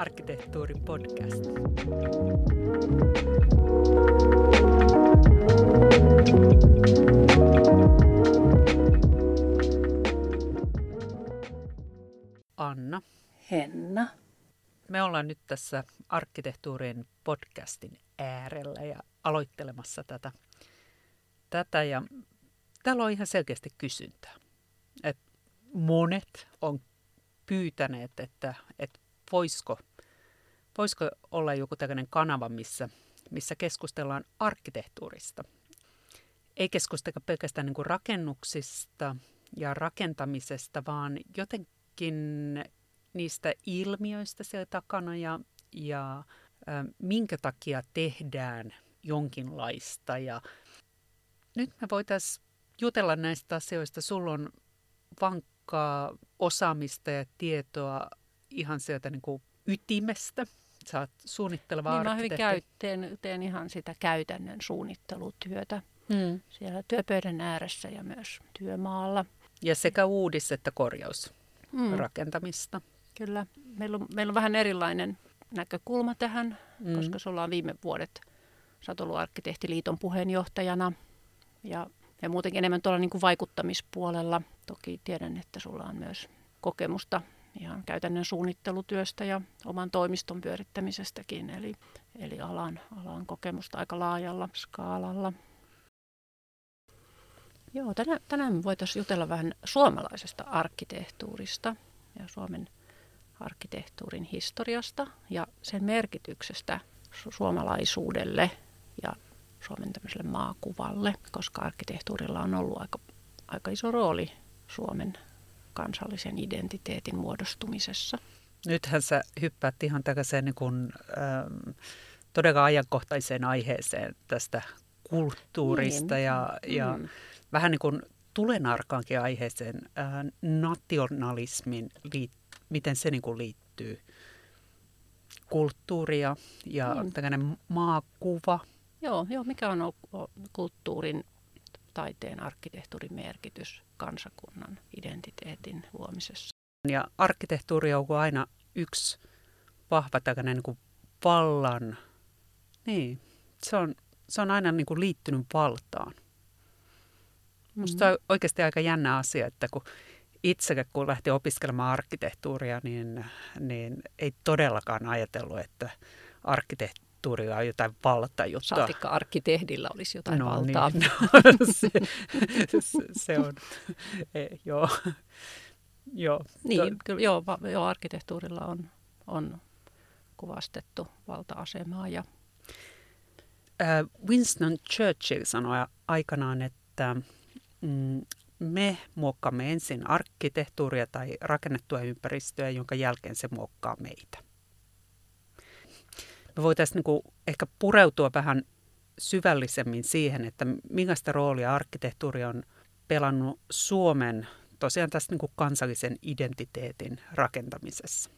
Arkkitehtuurin podcast. Anna. Henna. Me ollaan nyt tässä Arkkitehtuurin podcastin äärellä ja aloittelemassa tätä. tätä ja täällä on ihan selkeästi kysyntää. Et monet on pyytäneet, että, että voisiko, voisiko olla joku tällainen kanava, missä, missä keskustellaan arkkitehtuurista. Ei keskustella pelkästään niin kuin rakennuksista ja rakentamisesta, vaan jotenkin niistä ilmiöistä siellä takana ja, ja ä, minkä takia tehdään jonkinlaista. Ja nyt me voitaisiin jutella näistä asioista. Sulla on vankkaa osaamista ja tietoa ihan sieltä niin kuin ytimestä. Sä oot suunnitteleva niin, mä hyvin käy, teen, teen ihan sitä käytännön suunnittelutyötä hmm. siellä työpöydän ääressä ja myös työmaalla. Ja sekä uudis- että korjausrakentamista. Hmm. Kyllä. Meillä on, meillä on vähän erilainen näkökulma tähän, hmm. koska sulla on viime vuodet Satolu Arkkitehtiliiton puheenjohtajana ja, ja muutenkin enemmän tuolla niin kuin vaikuttamispuolella. Toki tiedän, että sulla on myös kokemusta ihan käytännön suunnittelutyöstä ja oman toimiston pyörittämisestäkin, eli, eli alan, alan kokemusta aika laajalla skaalalla. Joo, tänään, tänään me voitaisiin jutella vähän suomalaisesta arkkitehtuurista ja Suomen arkkitehtuurin historiasta ja sen merkityksestä su- suomalaisuudelle ja Suomen maakuvalle, koska arkkitehtuurilla on ollut aika, aika iso rooli Suomen kansallisen identiteetin muodostumisessa. Nythän sä hyppäät ihan takaisin niin kuin, ähm, todella ajankohtaiseen aiheeseen tästä kulttuurista niin. ja, ja mm. vähän niin kuin tulenarkaankin aiheeseen, äh, nationalismin, liit, miten se niin kuin liittyy kulttuuria ja mm. tällainen maakuva. Joo, joo, mikä on kulttuurin, taiteen, arkkitehtuurin merkitys kansakunnan identiteetin luomisessa. Ja arkkitehtuuri on aina yksi vahva tällainen niin kuin vallan, niin, se on, se on aina niin kuin liittynyt valtaan. Minusta mm-hmm. on oikeasti aika jännä asia, että kun itse kun lähti opiskelemaan arkkitehtuuria, niin, niin ei todellakaan ajatellut, että arkkitehtuuri kulttuurilla on jotain valtajuttua. Saatikka arkkitehdillä olisi jotain no, valtaa. Niin, no, se, se, on, e, joo. joo. Niin, kyllä, joo, va, joo, arkkitehtuurilla on, on kuvastettu valta-asemaa. Ja... Winston Churchill sanoi aikanaan, että mm, me muokkaamme ensin arkkitehtuuria tai rakennettua ympäristöä, jonka jälkeen se muokkaa meitä me voitaisiin niin ehkä pureutua vähän syvällisemmin siihen, että millaista roolia arkkitehtuuri on pelannut Suomen tosiaan tässä niin kuin kansallisen identiteetin rakentamisessa.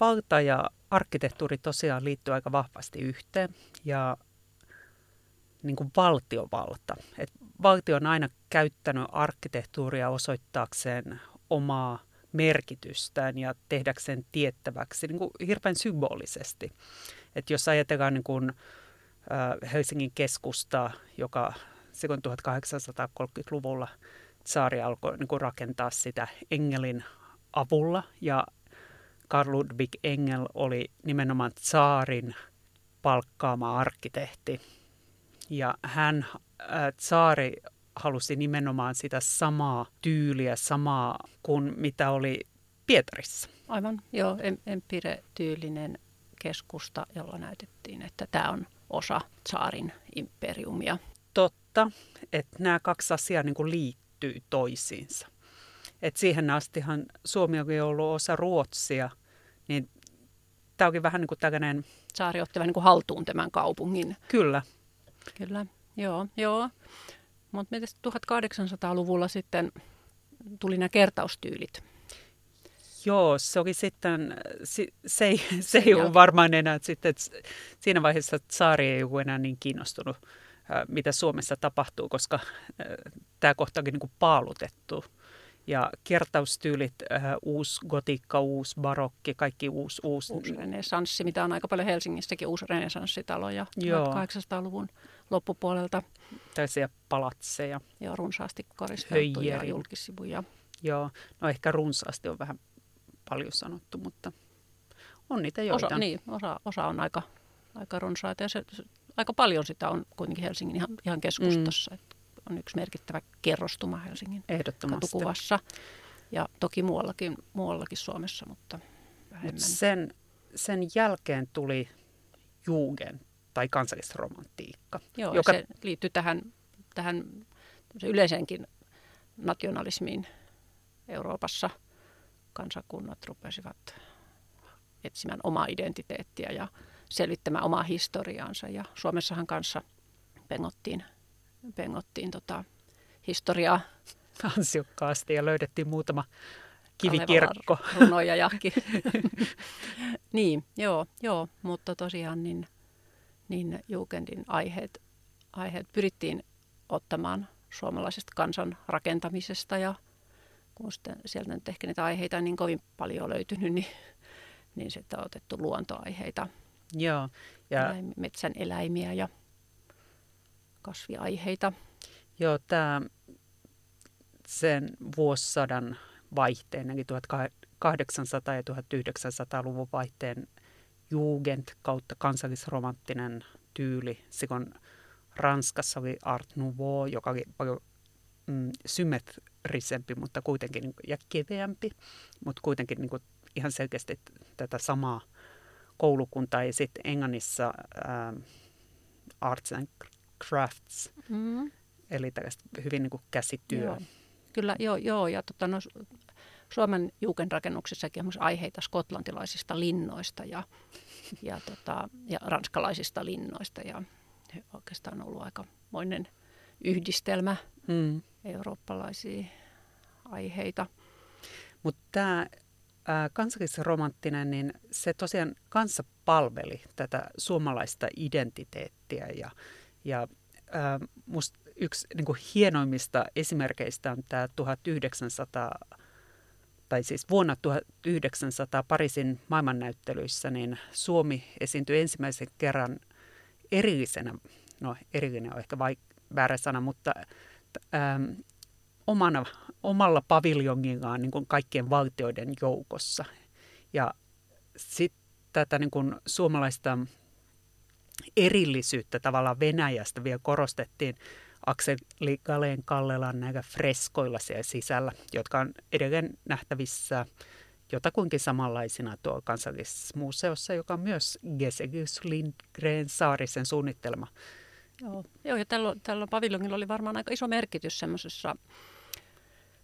Valta ja arkkitehtuuri tosiaan liittyy aika vahvasti yhteen ja niin kuin valtiovalta. Et valtio on aina käyttänyt arkkitehtuuria osoittaakseen omaa merkitystään ja tehdäkseen tiettäväksi niin kuin hirveän symbolisesti. Et jos ajatellaan niin kuin, äh, Helsingin keskustaa, joka silloin 1830-luvulla saari alkoi niin kuin rakentaa sitä Engelin avulla ja Karl Ludwig Engel oli nimenomaan saarin palkkaama arkkitehti ja hän, äh, Tsaari, halusi nimenomaan sitä samaa tyyliä, samaa kuin mitä oli Pietarissa. Aivan, joo, empire-tyylinen keskusta, jolla näytettiin, että tämä on osa Tsaarin imperiumia. Totta, että nämä kaksi asiaa niin liittyy toisiinsa. Et siihen astihan Suomi oli ollut osa Ruotsia, niin tämä onkin vähän niin kuin tällainen... Saari otti vähän niin kuin haltuun tämän kaupungin. Kyllä, Kyllä, joo, joo. Mutta 1800-luvulla sitten tuli nämä kertaustyylit. Joo, se oli sitten, se ei, se ei ole varmaan enää, että sitten, että siinä vaiheessa saari ei ole enää niin kiinnostunut mitä Suomessa tapahtuu, koska tämä kohta onkin niin kuin paalutettu. Ja kertaustyylit, äh, uusi gotiikka, uusi barokki, kaikki uusi. Uusi, uusi renessanssi, mitä on aika paljon Helsingissäkin, uusi renessanssitaloja 1800-luvun loppupuolelta. Tällaisia palatseja. Joo, runsaasti koristeltuja julkisivuja. Joo, no ehkä runsaasti on vähän paljon sanottu, mutta on niitä joita. Osa, niin, osa, osa on aika, aika runsaita ja se, se, aika paljon sitä on kuitenkin Helsingin ihan, ihan keskustassa. Mm. On yksi merkittävä kerrostuma Helsingin katukuvassa. Ja toki muuallakin, muuallakin Suomessa, mutta vähemmän. Mut sen, sen jälkeen tuli Jugend tai kansallisromantiikka. Joo, joka... se liittyy tähän, tähän yleisenkin nationalismiin Euroopassa. Kansakunnat rupesivat etsimään omaa identiteettiä ja selvittämään omaa historiaansa. Ja Suomessahan kanssa pengottiin, pengottiin tota historiaa. Ansiokkaasti ja löydettiin muutama kivikirkko. Runoja jahki. niin, joo, joo, mutta tosiaan niin, niin Jugendin aiheet, aiheet pyrittiin ottamaan suomalaisesta kansan rakentamisesta ja kun sitten sieltä nyt ehkä niitä aiheita niin kovin paljon löytynyt, niin niin sitten on otettu luontoaiheita. Joo. Ja... Eläim, metsän eläimiä ja kasviaiheita. Joo, tämä sen vuosisadan vaihteen, eli 1800- ja 1900-luvun vaihteen Jugend kautta kansallisromanttinen tyyli. Sikon Ranskassa oli Art Nouveau, joka oli paljon mm, symmetrisempi, mutta kuitenkin ja keveämpi, mutta kuitenkin niin kuin ihan selkeästi tätä samaa koulukuntaa. Ja sitten Englannissa äh, Arts and Crafts, mm. eli tällaista hyvin niin kuin käsityö. Joo. Kyllä, joo, joo. Ja tota, no, Suomen juukenrakennuksissakin on aiheita skotlantilaisista linnoista ja, ja, tota, ja ranskalaisista linnoista. Ja oikeastaan on ollut aikamoinen yhdistelmä mm. eurooppalaisia aiheita. Mutta tämä kansallisromanttinen, niin se tosiaan kanssa palveli tätä suomalaista identiteettiä. Ja, ja ää, musta yksi niin kuin hienoimmista esimerkkeistä on tämä 1900, tai siis vuonna 1900 Pariisin maailmannäyttelyissä, niin Suomi esiintyi ensimmäisen kerran erillisenä, no erillinen on ehkä vaik- väärä sana, mutta ää, omana, omalla paviljongillaan niin kuin kaikkien valtioiden joukossa. Ja sitten tätä niin kuin suomalaista erillisyyttä tavallaan Venäjästä vielä korostettiin Akseli Galeen Kallelan näillä freskoilla siellä sisällä, jotka on edelleen nähtävissä jotakuinkin samanlaisina tuolla kansallismuseossa, joka on myös Geselius Lindgren Saarisen suunnittelema. Joo, Joo ja tällä, tällä paviljongilla oli varmaan aika iso merkitys semmoisessa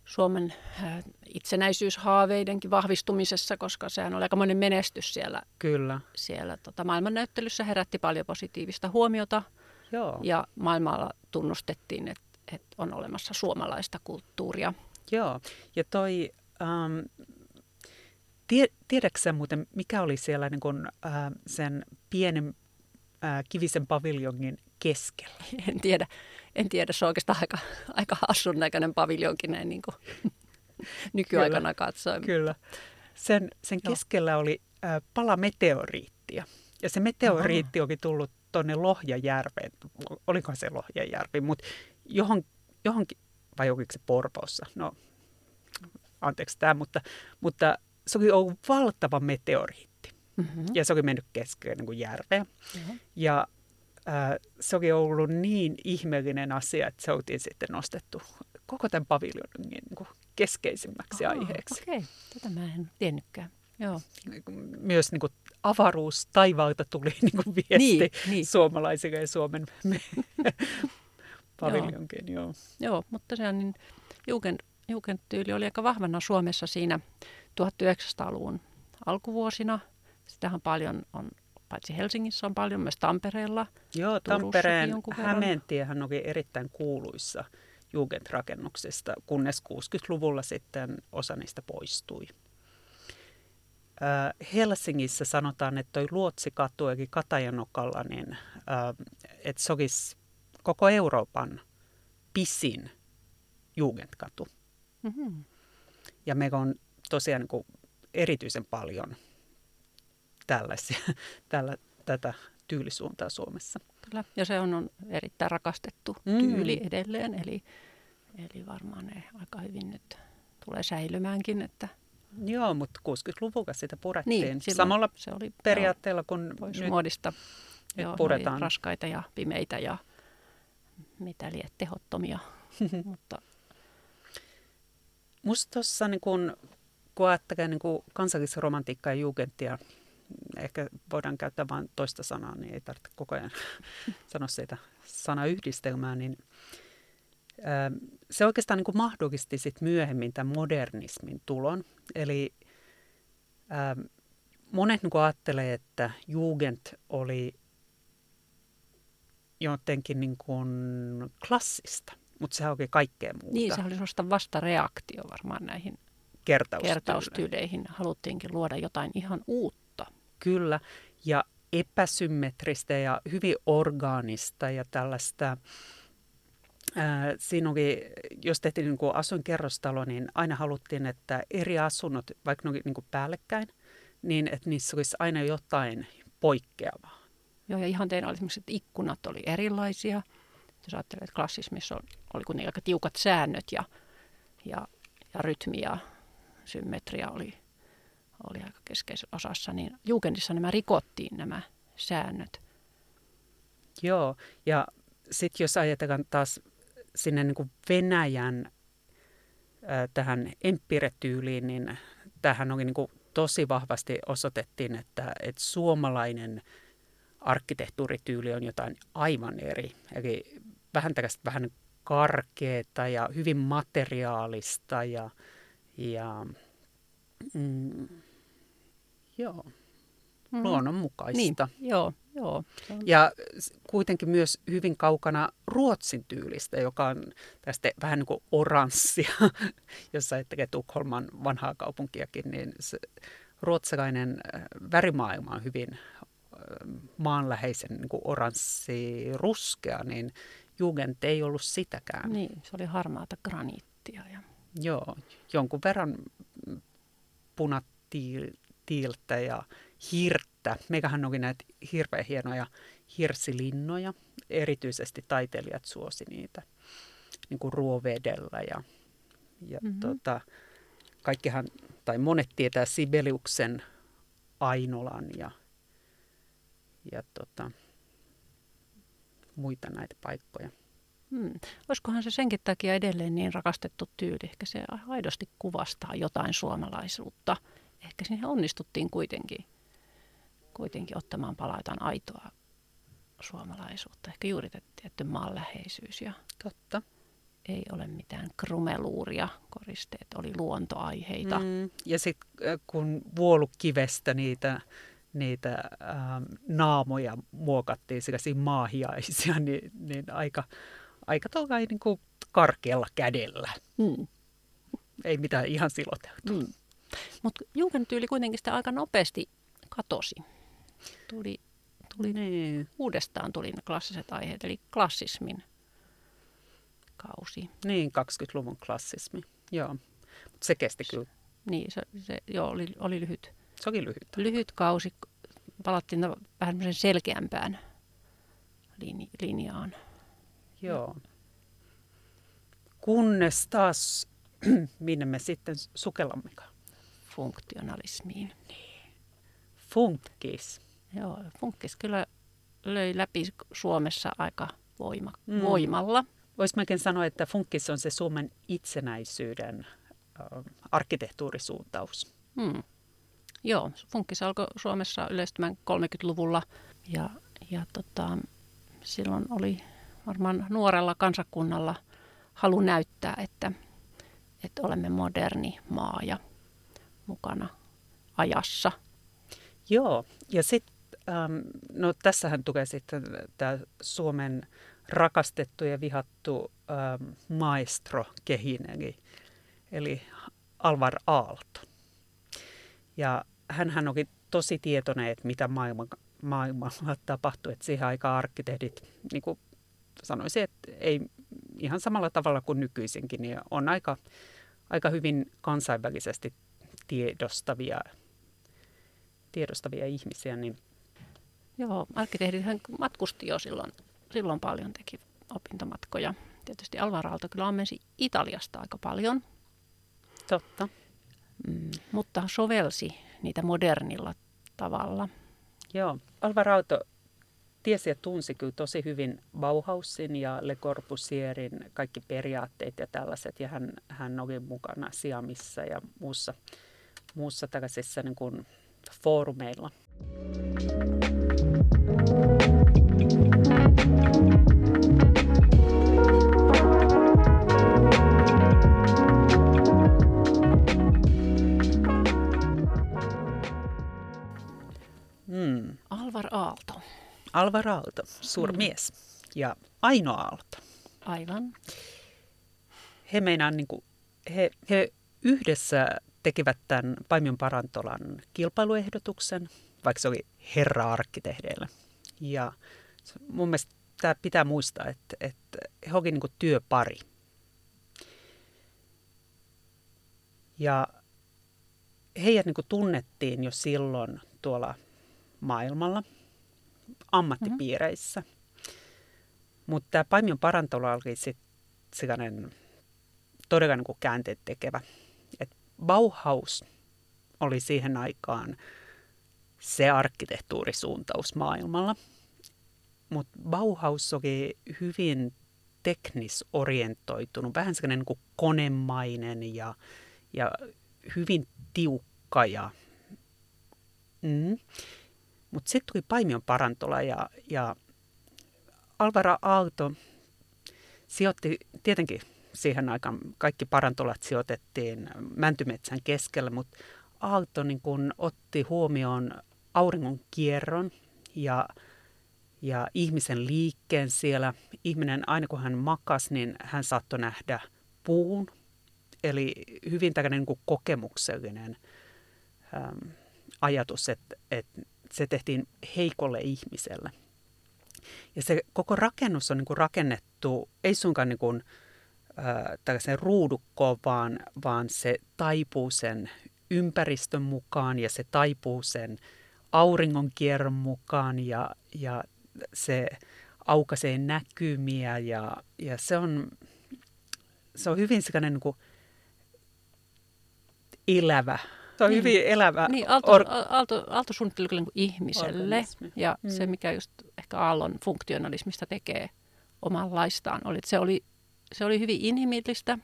Suomen äh, itsenäisyyshaaveidenkin vahvistumisessa, koska sehän oli aikamoinen menestys siellä, Kyllä. siellä tota, maailmannäyttelyssä, herätti paljon positiivista huomiota Joo. ja maailmalla tunnustettiin, että, että on olemassa suomalaista kulttuuria. Joo, ja toi, ähm, tie, tiedätkö muuten, mikä oli siellä niin kun, äh, sen pienen äh, kivisen paviljongin keskellä? En tiedä. En tiedä, se on oikeastaan aika, aika hassun näköinen paviljonkin näin niin kuin nykyaikana Kyllä. katsoen. Kyllä. Sen, sen keskellä Joo. oli äh, pala meteoriittia. Ja se meteoriitti oli tullut tuonne Lohjajärveen. Oliko se Lohjajärvi, mutta johon, johonkin, vai oliko se Porvoossa? No, anteeksi tämä, mutta, mutta se oli ollut valtava meteoriitti. Mm-hmm. Ja se oli mennyt keskelle niin järveä. Mm-hmm. Ja se oli ollut niin ihmeellinen asia, että se oltiin sitten nostettu koko tämän paviljonin niin kuin keskeisimmäksi Aha, aiheeksi. Okei, okay. tätä mä en tiennytkään. Joo. Myös niin kuin avaruus taivaalta tuli niin kuin viesti niin, niin. suomalaisille ja Suomen paviljonkin. Joo. Joo. joo, mutta se on niin, Jugend, Jugendtyyli oli aika vahvana Suomessa siinä 1900-luvun alkuvuosina. Sitähän paljon on paitsi Helsingissä on paljon, myös Tampereella. Joo, Tampereen Hämeentiehän oli erittäin kuuluissa Jugendраkennuksista, kunnes 60-luvulla sitten osa niistä poistui. Helsingissä sanotaan, että toi Luotsikatu eli Katajanokalla, niin että se olisi koko Euroopan pisin Jugendkatu. Mm-hmm. Ja meillä on tosiaan niin kuin erityisen paljon tällaisia, tällä, tätä tyylisuuntaa Suomessa. Kyllä. Ja se on, on erittäin rakastettu Mm. tyyli edelleen, eli, eli varmaan ne aika hyvin nyt tulee säilymäänkin. Että, Joo, mutta 60-luvulla sitä purettiin niin, silloin samalla se oli periaatteella kuin pois nyt. muodista. nyt joo, puretaan. Raskaita ja pimeitä ja mitä liian tehottomia. Mutta Musta tuossa, niin kun, kun ajattelee niin kun kansallisromantiikkaa ja jugentia, ehkä voidaan käyttää vain toista sanaa, niin ei tarvitse koko ajan sanoa siitä sanayhdistelmää, niin ää, se oikeastaan niin kuin mahdollisti sit myöhemmin tämän modernismin tulon. Eli ää, monet niin kuin ajattelee, että jugend oli jotenkin niin kuin klassista, mutta sehän oli kaikkea muuta. niin, se oli sellaista vastareaktio varmaan näihin kertaustyyleihin. kertaustyyleihin. Haluttiinkin luoda jotain ihan uutta. Kyllä, ja epäsymmetristä ja hyvin orgaanista ja tällaista. Siinä oli, jos tehtiin niin asuinkerrostalo, niin aina haluttiin, että eri asunnot, vaikka ne niin kuin päällekkäin, niin että niissä olisi aina jotain poikkeavaa. Joo, ja ihan teillä oli esimerkiksi, että ikkunat oli erilaisia. Jos ajattelee, että klassismissa oli, oli kuitenkin aika tiukat säännöt ja, ja, ja rytmi ja symmetria oli, oli aika keskeisessä osassa, niin Jugendissa nämä rikottiin nämä säännöt. Joo, ja sitten jos ajatellaan taas sinne niin kuin Venäjän tähän empiretyyliin, niin tähän oli niin kuin tosi vahvasti osoitettiin, että, että suomalainen arkkitehtuurityyli on jotain aivan eri. Eli vähän tällaista vähän karkeata ja hyvin materiaalista ja, ja mm, joo, Mm. luonnonmukaista. Niin, joo, joo. Ja kuitenkin myös hyvin kaukana Ruotsin tyylistä, joka on tästä vähän niin kuin oranssia, jos ajattelee Tukholman vanhaa kaupunkiakin, niin se ruotsalainen äh, värimaailma on hyvin äh, maanläheisen niin kuin oranssi-ruskea, niin Jugend ei ollut sitäkään. Niin, se oli harmaata graniittia. Ja, Joo, jonkun verran punatiiltä ja hirttä. Meikähän oli näitä hirveän hienoja hirsilinnoja. Erityisesti taiteilijat suosi niitä niin kuin ruovedellä. Ja, ja Mhm. mm-hmm. tota, kaikkihan, tai monet tietää Sibeliuksen Ainolan ja, ja tota, muita näitä paikkoja. hmm. Olisikohan se senkin takia edelleen niin rakastettu tyyli? Ehkä se aidosti kuvastaa jotain suomalaisuutta. Ehkä siihen onnistuttiin kuitenkin, kuitenkin ottamaan palaa jotain aitoa suomalaisuutta. Ehkä juuri tietty maanläheisyys ja Totta. ei ole mitään krumeluuria. Koristeet oli luontoaiheita. Mm, ja sitten kun vuolukivestä niitä, niitä ähm, naamoja muokattiin sellaisia maahiaisia, niin, niin aika, aika niin kuin karkealla kädellä. Mm. Ei mitään ihan siloteltu. Mm. Mutta Jugendtyyli kuitenkin sitä aika nopeasti katosi. Tuli, tuli Niin, uudestaan tuli ne klassiset aiheet, eli klassismin kausi. niin 20-luvun klassismi. Joo. Mut se kesti kyllä. Niin, se, se joo, oli, oli lyhyt, Se oli lyhyt. lyhyt kausi. Palattiin vähän selkeämpään lini, linjaan. Joo. Kunnes taas, minne me sitten sukellammekaan. Funktionalismiin. Funkis. Joo, funkkis kyllä löi läpi Suomessa aika voima, Mm. mm. voimalla. Voisi melkein sanoa, että funkis on se Suomen itsenäisyyden äh, arkkitehtuurisuuntaus. Hmm. Joo, funkkis alkoi Suomessa yleistymään 30-luvulla ja, ja tota, silloin oli varmaan nuorella kansakunnalla halu näyttää, että, että olemme moderni maa ja mukana ajassa. Joo, ja sitten, ähm, no tässähän tulee sitten tämä Suomen rakastettu ja vihattu ähm, maestro kehin, eli, eli Alvar Aalto. Ja hän oli tosi tietoinen, että mitä maailma, maailmalla tapahtui, että siihen aikaan arkkitehdit niin kuin sanoisin, että ei ihan samalla tavalla kuin nykyisinkin, niin on aika, aika hyvin kansainvälisesti tiedostavia, tiedostavia ihmisiä. Niin... Joo, arkkitehdit hän matkusti jo silloin, silloin paljon, teki opintomatkoja. Tietysti Alvar Aalto kyllä ammensi Italiasta aika paljon. Totta. Mm, mutta sovelsi niitä modernilla tavalla. Joo, Alvar Aalto tiesi ja tunsi kyllä tosi hyvin Bauhausin ja Le Corbusierin kaikki periaatteet ja tällaiset. Ja hän, hän oli mukana Siamissa ja muussa, muussa tällaisissa niin kuin foorumeilla. Mm. Alvar Aalto. Alvar Aalto, suurmies mm. ja Aino Aalto. Aivan. He meinaan, niin kuin, he, he yhdessä tekivät tämän Paimion Parantolan kilpailuehdotuksen, vaikka se oli herra-arkkitehdeillä. Ja mun mielestä tämä pitää muistaa, että, että he olivat niin työpari. Ja heidät niin tunnettiin jo silloin tuolla maailmalla – ammattipiireissä. Mm-hmm. Mutta tämä Paimion parantola oli sitten todella niin käänteet tekevä. Et Bauhaus oli siihen aikaan se arkkitehtuurisuuntaus maailmalla. Mutta Bauhaus oli hyvin teknisorientoitunut, vähän sellainen niin konemainen ja, ja hyvin tiukka. Ja, mm. Mutta sitten tuli Paimion parantola ja, ja Alvara Aalto sijoitti tietenkin siihen aikaan kaikki parantolat sijoitettiin Mäntymetsän keskellä, mutta Aalto niin kun otti huomioon auringon kierron ja, ja ihmisen liikkeen siellä. Ihminen, aina kun hän makas, niin hän saattoi nähdä puun. Eli hyvin tällainen niin kokemuksellinen äm, ajatus, että, että se tehtiin heikolle ihmiselle. Ja se koko rakennus on niin kuin rakennettu, ei suinkaan niin kuin, äh, tällaisen ruudukkoon, vaan, vaan se taipuu sen ympäristön mukaan ja se taipuu sen auringonkierron mukaan ja, ja se aukaisee näkymiä ja, ja se, on, se on hyvin sellainen niin kuin elävä se on niin. hyvin elävä. Niin, Aalto, or... Aalto, Aalto suunnitteli kyllä niin ihmiselle. Organismi. Ja mm. se, mikä just ehkä Aallon funktionalismista tekee omanlaistaan, oli, että se oli, se oli hyvin inhimillistä.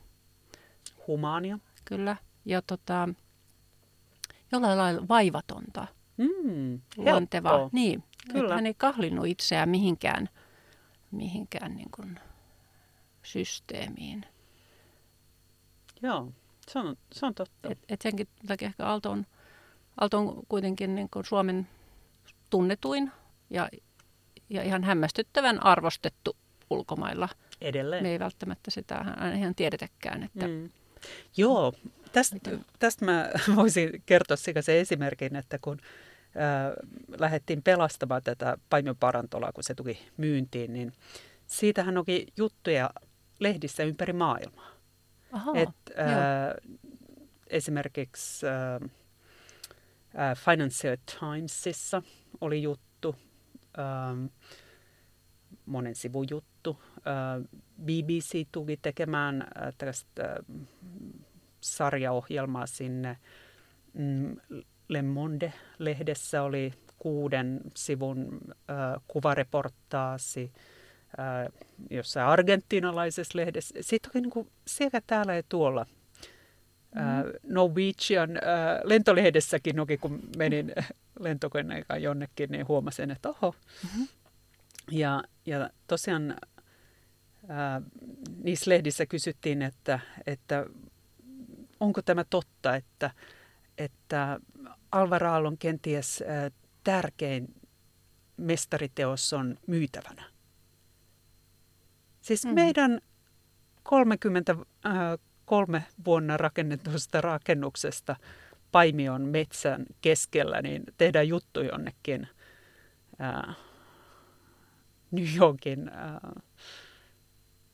Humaania. Kyllä. Ja tota, jollain lailla vaivatonta. Mm, luonteva. Niin, Kyllä. hän ei kahlinnut itseään mihinkään, mihinkään niin kuin systeemiin. Joo. Se on, se on totta. Et, et senkin takia ehkä Aalto on, Aalto on kuitenkin niin kuin Suomen tunnetuin ja, ja ihan hämmästyttävän arvostettu ulkomailla. Edelleen. Me ei välttämättä sitä aina ihan tiedetäkään. Että mm. Joo, tästä, tästä mä voisin kertoa se esimerkin, että kun äh, lähdettiin pelastamaan tätä Paimion parantolaa, kun se tuli myyntiin, niin siitähän oli juttuja lehdissä ympäri maailmaa. Aha, Et, äh, esimerkiksi äh, äh, Financial Timesissa oli juttu, äh, monen sivun juttu. Äh, BBC tuli tekemään äh, tällaista äh, sarjaohjelmaa sinne. Mm, Le Monde-lehdessä oli kuuden sivun äh, kuvareportaasi jossain argentinalaisessa lehdessä. Sitten oli niin kuin sekä täällä ja tuolla. Mm-hmm. Norwegian ää, lentolehdessäkin, noki, kun menin lentokoneen jonnekin, niin huomasin, että oho. Mm-hmm. Ja, ja tosiaan ää, niissä lehdissä kysyttiin, että, että onko tämä totta, että, että Alvar Aallon kenties ää, tärkein mestariteos on myytävänä. Siis mm. meidän 33 äh, vuonna rakennetusta rakennuksesta Paimion metsän keskellä, niin tehdään juttu jonnekin äh, New Yorkin äh,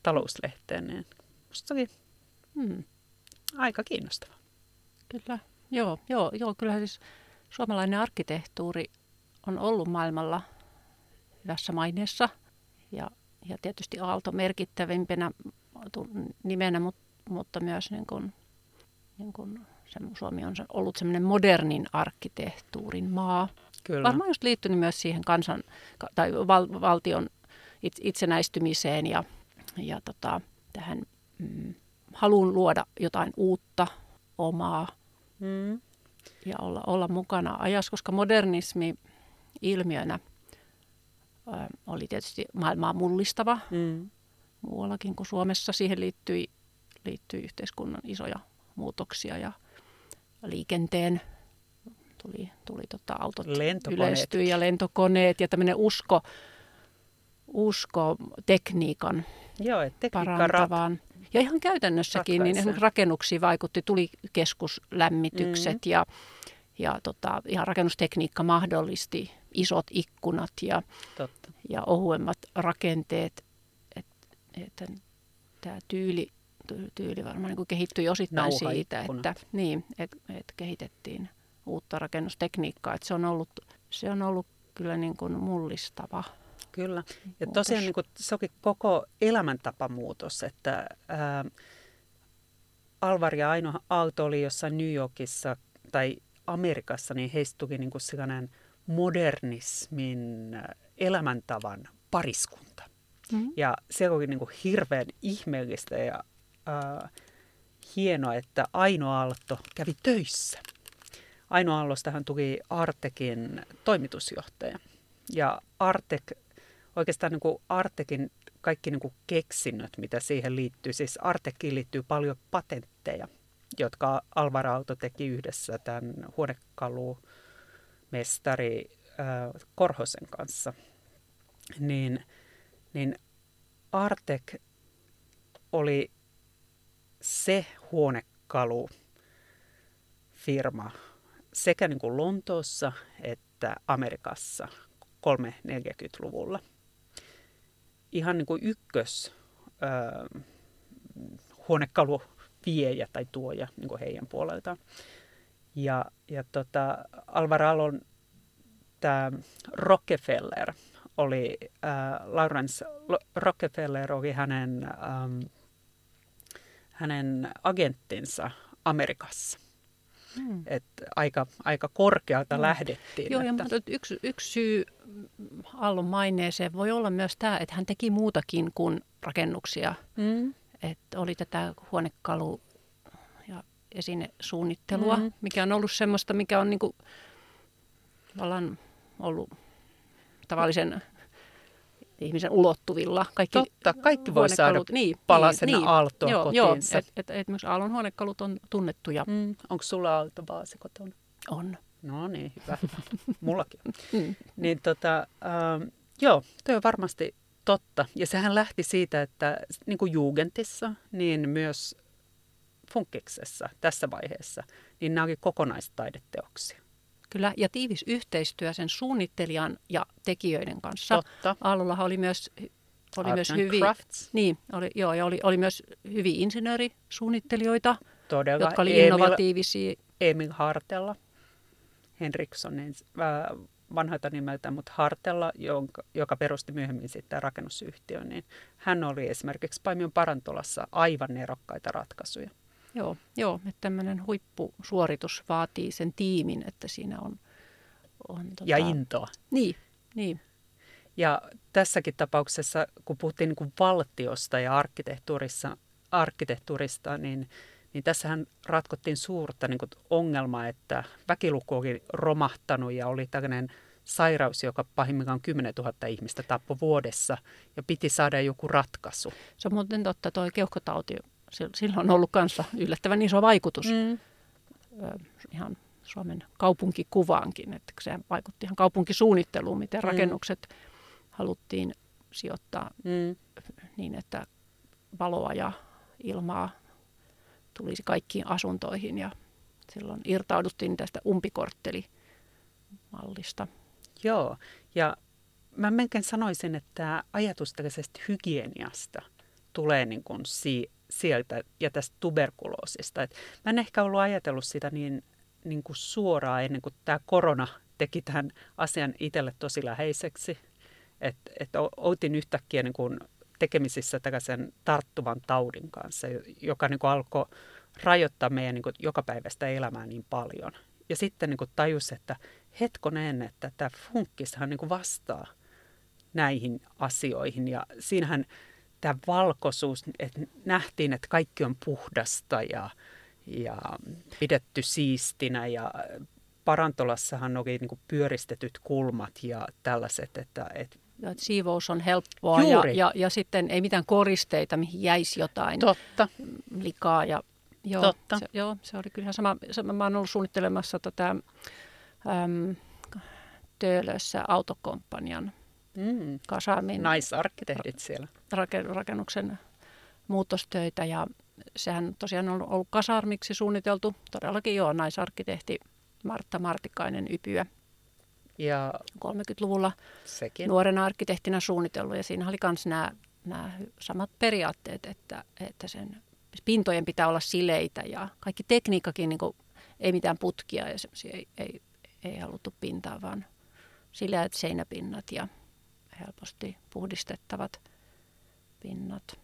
talouslehteen, niin musta se oli Hmm. aika kiinnostava. Kyllä, joo, joo, joo, kyllä siis suomalainen arkkitehtuuri on ollut maailmalla hyvässä maineessa ja, ja tietysti Aalto merkittävimpänä nimenä, mutta, mutta myös niin kuin, niin kuin se, Suomi on ollut semmoinen modernin arkkitehtuurin maa. Kyllä. Varmaan just liittynyt myös siihen kansan ka- tai val, valtion it- itsenäistymiseen ja, ja tota, tähän mm, haluun luoda jotain uutta, omaa Mm. ja olla, olla mukana ajassa, koska modernismi ilmiönä ö, oli tietysti maailmaa mullistava Mm. muuallakin kuin Suomessa. Siihen liittyi, liittyi yhteiskunnan isoja muutoksia ja liikenteen tuli, tuli tota, autot yleistyi ja lentokoneet ja tämmöinen usko, usko tekniikan Joo, parantavaan. Ja ihan käytännössäkin, niin ratkaisee. esimerkiksi rakennuksiin vaikutti, tuli keskuslämmitykset Mm. ja, ja tota, ihan rakennustekniikka mahdollisti isot ikkunat ja, Totta. ja ohuemmat rakenteet. Että et, tämä tyyli, ty- tyyli varmaan niin kehittyi osittain siitä, että, niin, et, et kehitettiin uutta rakennustekniikkaa. Et se, on ollut, se on ollut kyllä niin kuin mullistava. Kyllä. Ja Muutos. tosiaan niin kuin, se onkin koko elämäntapamuutos, että ää, Alvar ja Aino Aalto oli jossain New Yorkissa tai Amerikassa, niin heistä tuli niin kuin sellainen modernismin elämäntavan pariskunta. Mm. Ja se oli niin kuin hirveän ihmeellistä ja ää, hienoa, että Aino Aalto kävi töissä. Aino Aallostahan tuli Artekin toimitusjohtaja. Ja Artek, oikeastaan niin kuin Artekin kaikki niin kuin keksinnöt, mitä siihen liittyy, siis Artekiin liittyy paljon patentteja, jotka Alvar Aalto teki yhdessä tämän huonekalumestari äh, Korhosen kanssa. Niin, niin Artek oli se huonekalu firma sekä niin kuin Lontoossa että Amerikassa 340-luvulla. Ihan niin kuin ykkös ö, huonekalu viejä tai tuoja niin kuin heidän puoleltaan. Ja, ja tota, Alvar Alon tämä Rockefeller oli, äh, Lawrence Rockefeller oli hänen, ähm, hänen agenttinsa Amerikassa. Mm. Et aika, aika korkealta Joo. lähdettiin. Joo, ja että, mutta yksi, yksi syy Aallon maineeseen voi olla myös tämä, että hän teki muutakin kuin rakennuksia. mm, Että oli tätä huonekalu- ja esinesuunnittelua, Mm. mm. mikä on ollut semmoista, mikä on niinku, tavallaan ollut tavallisen ihmisen ulottuvilla. Kaikki Totta, kaikki voi saada niin, palasena niin, aaltoa joo, joo, kotiinsa. et, et, et, esimerkiksi Aallon huonekalut on tunnettuja. Mm, onko sulla aaltovaasi kotona? On. No niin, hyvä. Mullakin. Mm. Niin tota, ähm, joo, toi on varmasti totta. Ja sehän lähti siitä, että niin kuin Jugendissa, niin myös Funkiksessa tässä vaiheessa, niin nämä oli kokonaistaideteoksia. Kyllä, ja tiivis yhteistyö sen suunnittelijan ja tekijöiden kanssa. Totta. Aallollahan oli myös, oli Art myös hyvin, Crafts, niin, oli, joo, ja oli, oli myös hyviä insinöörisuunnittelijoita, todella. jotka oli Emil, innovatiivisia. Emil Hartella, Henrikssonin äh, vanhoita nimeltä, mutta Hartella, jonka, joka perusti myöhemmin sitten rakennusyhtiön, niin hän oli esimerkiksi Paimion Parantolassa aivan nerokkaita ratkaisuja. Joo, joo että tämmöinen huippusuoritus vaatii sen tiimin, että siinä on... on tota, Ja intoa. Niin, niin. Ja tässäkin tapauksessa, kun puhuttiin niin kuin valtiosta ja arkkitehtuurissa, arkkitehtuurista, niin, niin tässähän ratkottiin suurta niin kuin ongelmaa, että väkiluku oli romahtanut ja oli tällainen sairaus, joka pahimmillaan 10 000 ihmistä tappoi vuodessa ja piti saada joku ratkaisu. Se on muuten totta, toi keuhkotauti, sillä on ollut kanssa yllättävän iso vaikutus Mm. ihan Suomen kaupunkikuvaankin, että se vaikutti ihan kaupunkisuunnitteluun, miten Mm. rakennukset haluttiin sijoittaa Mm. niin, että valoa ja ilmaa tulisi kaikkiin asuntoihin ja silloin irtauduttiin tästä umpikorttelimallista. Joo, ja mä melkein sanoisin, että ajatus tällaisesta hygieniasta tulee niin kuin si- sieltä ja tästä tuberkuloosista. Et mä en ehkä ollut ajatellut sitä niin, niin kuin suoraan ennen kuin tämä korona teki tämän asian itselle tosi läheiseksi. Että et otin yhtäkkiä niin kuin tekemisissä tällaisen tarttuvan taudin kanssa, joka niin kuin alkoi rajoittaa meidän niin kuin jokapäiväistä elämää niin paljon. Ja sitten niin kuin tajus, että hetkonen, että tämä funkkishan niin kuin vastaa näihin asioihin. Ja siinähän tämä valkoisuus, että nähtiin, että kaikki on puhdasta ja, ja pidetty siistinä ja parantolassahan oli niin kuin pyöristetyt kulmat ja tällaiset, että, että ja että siivous on helppoa ja, ja, ja sitten ei mitään koristeita, mihin jäisi jotain Totta. likaa. Ja, joo, Totta. Se, joo, se oli kyllä sama. sama mä olen ollut suunnittelemassa tota, äm, Töölössä autokomppanian mm. kasarmin. Naisarkkitehdit siellä. Rakennuksen muutostöitä ja sehän tosiaan on ollut kasarmiksi suunniteltu. Todellakin joo, naisarkkitehti Martta Martikainen Ypyä. Ja 30-luvulla sekin. nuorena arkkitehtina suunnitellut ja siinä oli myös nämä, nämä samat periaatteet, että, että sen pintojen pitää olla sileitä ja kaikki tekniikkakin, niin kuin, ei mitään putkia ja ei, ei, ei haluttu pintaa, vaan sileät seinäpinnat ja helposti puhdistettavat pinnat.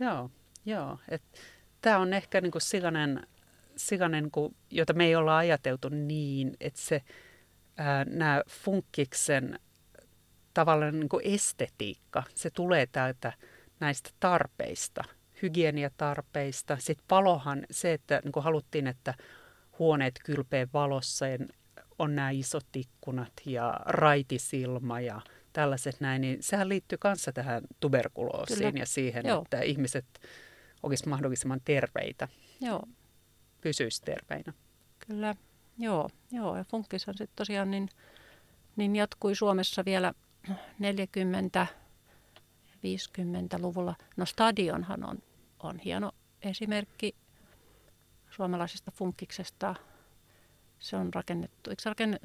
Joo, joo. Tämä on ehkä niinku sillainen, sillainen niinku, jota me ei olla ajateltu niin, että se nämä funkkiksen tavallaan niin estetiikka, se tulee täältä näistä tarpeista, hygieniatarpeista. Sitten palohan se, että niin haluttiin, että huoneet kylpee valossa on nämä isot ikkunat ja raitisilma ja tällaiset näin, niin sehän liittyy kanssa tähän tuberkuloosiin Kyllä. ja siihen, Joo. että ihmiset olisivat mahdollisimman terveitä. Joo. Pysyisivät terveinä. Kyllä, joo. joo. Ja funkkishan sitten tosiaan niin, niin jatkui Suomessa vielä 40 50-luvulla. No stadionhan on, on hieno esimerkki suomalaisesta funkkiksesta se on rakennettu, eikö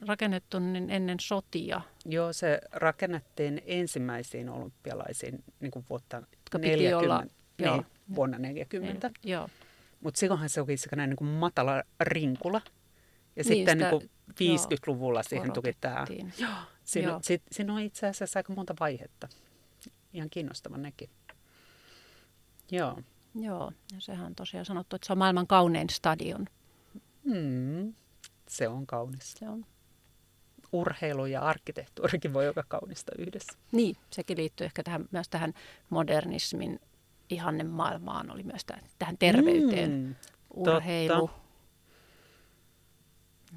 rakennettu niin ennen sotia? Joo, se rakennettiin ensimmäisiin olympialaisiin niin kuin vuotta 40, olla, niin, joo. vuonna 40. Joo. Mutta silloinhan se oli sellainen niin kuin matala rinkula. Ja niin, sitten sitä, niin kuin 50-luvulla siihen tuli tämä. Joo, siinä, joo. Sit, siinä on itse asiassa aika monta vaihetta. Ihan kiinnostava nekin. Joo. Joo, ja sehän on tosiaan sanottu, että se on maailman kaunein stadion. Hmm. Se on kaunis. Se on. Urheilu ja arkkitehtuurikin voi olla kaunista yhdessä. Niin, sekin liittyy ehkä tähän, myös tähän modernismin ihanne maailmaan, oli myös tähän, tähän terveyteen. Mm, Urheilu.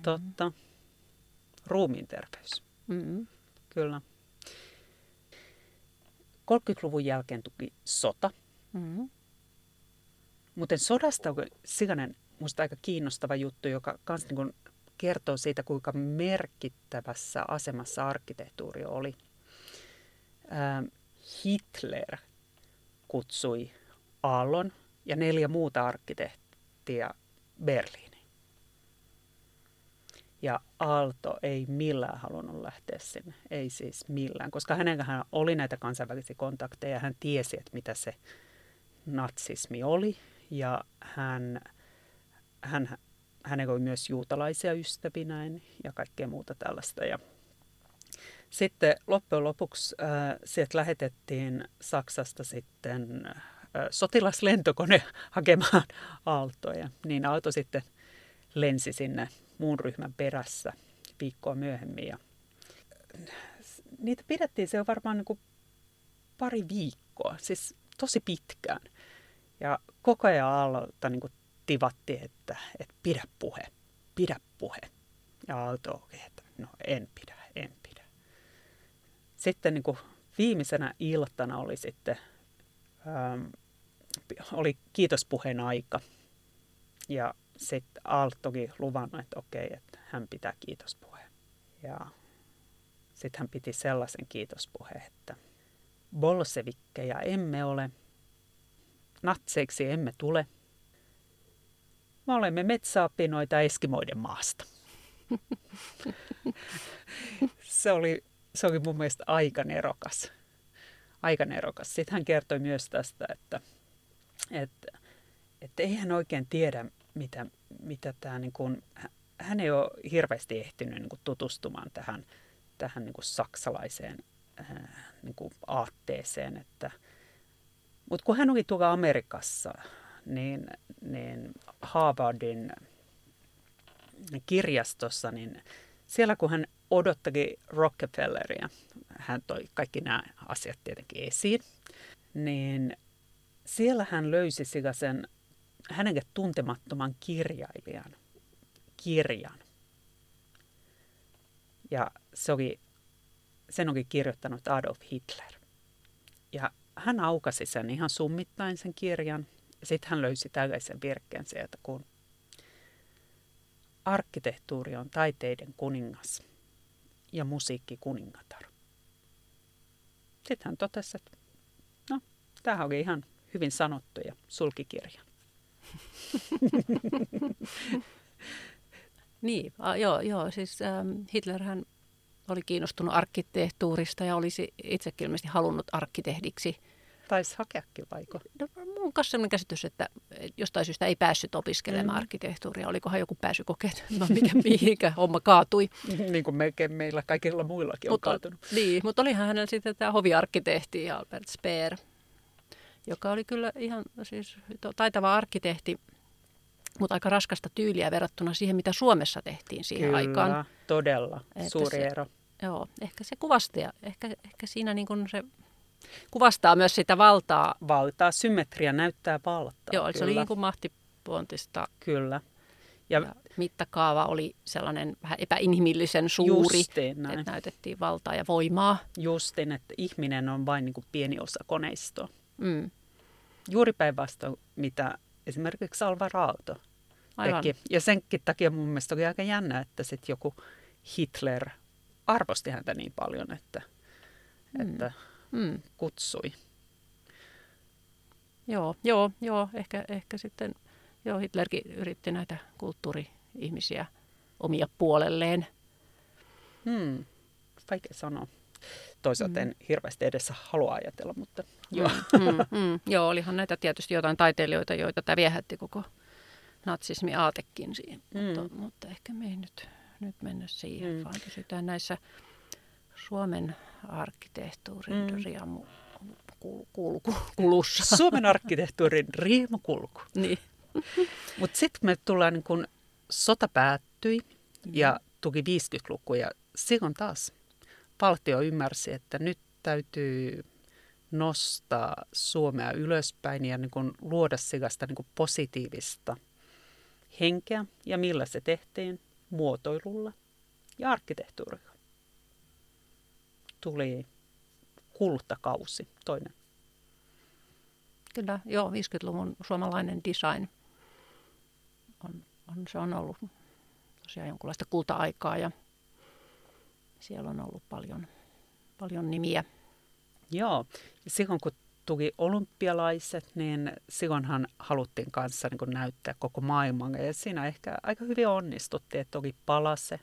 Totta. totta. Ruumiin terveys. Mm-hmm. Kyllä. 30-luvun jälkeen tuki sota. Mm-hmm. Mutta sodasta on sikäinen musta aika kiinnostava juttu, joka kans niin kertoo siitä, kuinka merkittävässä asemassa arkkitehtuuri oli. Ähm, Hitler kutsui Aallon ja neljä muuta arkkitehtia Berliiniin. Ja Aalto ei millään halunnut lähteä sinne, ei siis millään, koska hänellä oli näitä kansainvälisiä kontakteja, hän tiesi, että mitä se natsismi oli, ja hän, hän hänellä oli myös juutalaisia ystävinäin ja kaikkea muuta tällaista. Ja sitten loppujen lopuksi äh, sieltä lähetettiin Saksasta sitten äh, sotilaslentokone hakemaan Aaltoja. Niin Aalto sitten lensi sinne muun ryhmän perässä viikkoa myöhemmin. Ja niitä pidettiin se on varmaan niin kuin pari viikkoa, siis tosi pitkään. Ja koko ajan Aallolta niin kuin tivatti, että, että pidä puhe, pidä puhe. Ja Aalto oli, että no en pidä, en pidä. Sitten niin kuin viimeisenä iltana oli sitten, ähm, oli kiitospuheen aika. Ja sitten Aaltokin luvannut, että okei, että hän pitää kiitospuheen. Ja sitten hän piti sellaisen kiitospuheen, että bolsevikkeja emme ole, natseiksi emme tule – me olemme metsäapinoita Eskimoiden maasta. se, oli, se oli mun mielestä aika nerokas. Aika nerokas. Sitten hän kertoi myös tästä, että että et ei hän oikein tiedä, mitä, mitä tämä, niin kuin, hän ei ole hirveästi ehtinyt niin kuin tutustumaan tähän, tähän niin kuin saksalaiseen äh, niin kuin aatteeseen. Että, mutta kun hän oli tuolla Amerikassa, niin, niin Harvardin kirjastossa, niin siellä kun hän odotteli Rockefelleria, hän toi kaikki nämä asiat tietenkin esiin, niin siellä hän löysi sen hänelle tuntemattoman kirjailijan kirjan. Ja se oli, sen oli kirjoittanut Adolf Hitler. Ja hän aukasi sen ihan summittain sen kirjan. Sitten hän löysi tällaisen virkkeen sieltä, kun arkkitehtuuri on taiteiden kuningas ja musiikki kuningatar. Sitten hän totesi, että no, tämä oli ihan hyvin sanottu ja sulki kirjan. niin, a, joo, joo, siis ähm, Hitlerhän oli kiinnostunut arkkitehtuurista ja olisi itsekin ilmeisesti halunnut arkkitehdiksi. Taisi hakeakin vaiko? No, mun kanssa sellainen käsitys, että jostain syystä ei päässyt opiskelemaan mm. arkkitehtuuria. Olikohan joku pääsy kokeet, no mikä, mihinkä homma kaatui. niin kuin melkein meillä kaikilla muillakin on mut, kaatunut. Niin, mutta olihan hänellä sitten tämä hoviarkkitehti Albert Speer, joka oli kyllä ihan siis taitava arkkitehti, mutta aika raskasta tyyliä verrattuna siihen, mitä Suomessa tehtiin siihen kyllä, aikaan. todella. Että Suuri se, ero. Joo, ehkä se kuvastaa, ehkä, ehkä siinä niin kuin se kuvastaa myös sitä valtaa. Valtaa, symmetria näyttää valtaa. Joo, kyllä. se oli niin kuin mahtipontista. Kyllä. Ja, ja mittakaava oli sellainen vähän epäinhimillisen suuri, että näytettiin valtaa ja voimaa. Justin, että ihminen on vain niin kuin pieni osa koneistoa. Mm. Juuri päinvastoin, mitä esimerkiksi Alvarado Aivan. teki. Ja senkin takia mun mielestä oli aika jännä, että sitten joku Hitler arvosti häntä niin paljon, että, mm. että mm. kutsui. Joo, joo, joo. Ehkä, ehkä sitten joo, Hitlerkin yritti näitä kulttuuri-ihmisiä omia puolelleen. Hmm. Vaikea sanoa. Toisaalta mm. en hirveästi edessä halua ajatella, mutta joo. Mm, mm. Joo, olihan näitä tietysti jotain taiteilijoita, joita tämä viehätti koko natsismi aatekin siihen. Mm. Mutta, mutta ehkä me ei nyt, nyt mennä siihen, mm. vaan pysytään näissä Suomen arkkitehtuurin mm. riamu kulku, kulussa. Suomen arkkitehtuurin riimukulku. niin. Mutta sitten me tullaan, niin kun sota päättyi mm. ja tuki 50-luku ja silloin taas valtio ymmärsi, että nyt täytyy nostaa Suomea ylöspäin ja niin kuin luoda sellaista niin kuin positiivista henkeä. Ja millä se tehtiin? Muotoilulla ja arkkitehtuurilla. Tuli kultakausi, toinen. Kyllä, joo, 50-luvun suomalainen design on, on, se on ollut tosiaan jonkunlaista kulta-aikaa ja siellä on ollut paljon, paljon nimiä. Joo, ja silloin kun tuli olympialaiset, niin silloinhan haluttiin kanssa niin näyttää koko maailman. Ja siinä ehkä aika hyvin onnistuttiin, että oli Palase,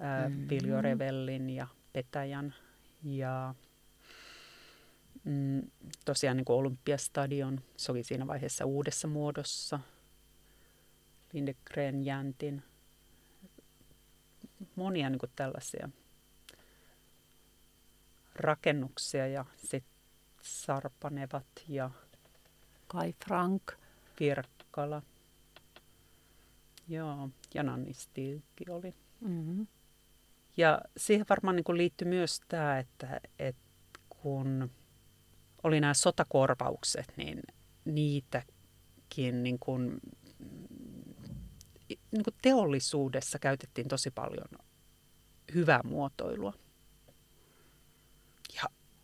ää, mm-hmm. Viljo Revellin ja Petäjän ja mm, tosiaan niin kuin Olympiastadion. Se oli siinä vaiheessa uudessa muodossa. Lindegren Jäntin monia niin kuin tällaisia rakennuksia ja sitten Sarpanevat ja Kai Frank. Virkkala. Joo, ja Nanni Stilki oli. Mm-hmm. Ja siihen varmaan niin liittyy myös tämä, että, että kun oli nämä sotakorvaukset, niin niitäkin niin kuin niin kuin teollisuudessa käytettiin tosi paljon hyvää muotoilua. Ja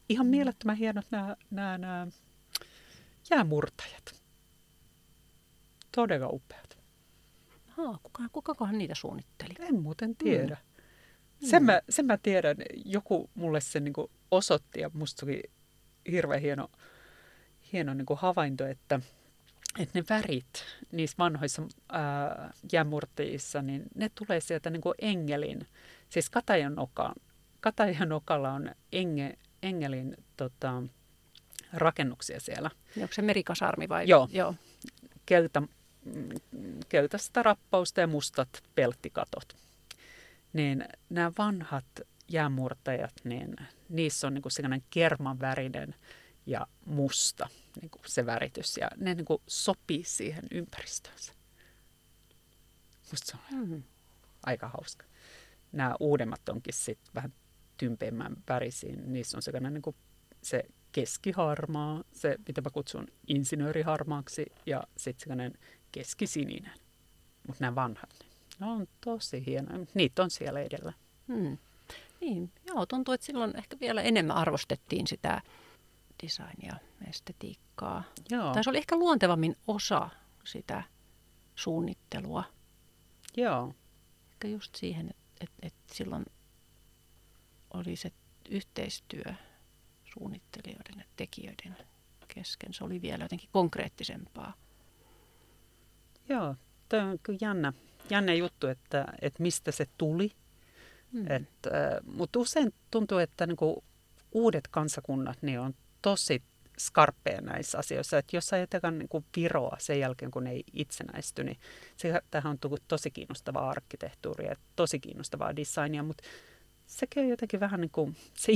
ihan mm. mielettömän hienot nämä, nämä, nämä jäämurtajat. Todella upeat. Ha, kuka, kukakohan niitä suunnitteli? En muuten tiedä. Mm. Sen, mä, sen mä tiedän, joku mulle sen niin osoitti ja musta oli hirveän hieno, hieno niin havainto, että – että ne värit niissä vanhoissa ää, jämurteissa, niin ne tulee sieltä niin kuin engelin, siis Katajanokalla on enge, engelin tota, rakennuksia siellä. Ja onko se merikasarmi vai? Joo. Joo. Kelta, keltaista rappausta ja mustat pelttikatot. Niin nämä vanhat jäämurtajat, niin niissä on niin kuin sellainen kermanvärinen ja musta niin kuin se väritys. Ja ne niin kuin sopii siihen ympäristöönsä. Musta se on mm. aika hauska. Nämä uudemmat onkin sitten vähän tympeämmän värisiin. Niissä on sellainen niin kuin se keskiharmaa, se mitä mä kutsun insinööriharmaaksi, ja sitten sellainen keskisininen. Mutta nämä vanhat, ne on tosi hienoja. Niitä on siellä edellä. Hmm. Niin, joo, tuntuu, että silloin ehkä vielä enemmän arvostettiin sitä designia, estetiikkaa. Joo. Tai se oli ehkä luontevammin osa sitä suunnittelua. Joo. Ehkä just siihen, että et, et silloin oli se yhteistyö suunnittelijoiden ja tekijöiden kesken. Se oli vielä jotenkin konkreettisempaa. Joo, tämä on kyllä jännä, jännä juttu, että, että mistä se tuli. Mm. Et, äh, mutta usein tuntuu, että niinku uudet kansakunnat niin on tosi skarppeja näissä asioissa. Että jos ajatellaan niin Viroa sen jälkeen, kun ne ei itsenäisty, niin se, tähän on tullut tosi kiinnostavaa arkkitehtuuria, tosi kiinnostavaa designia, mutta se käy jotenkin vähän niin kuin, se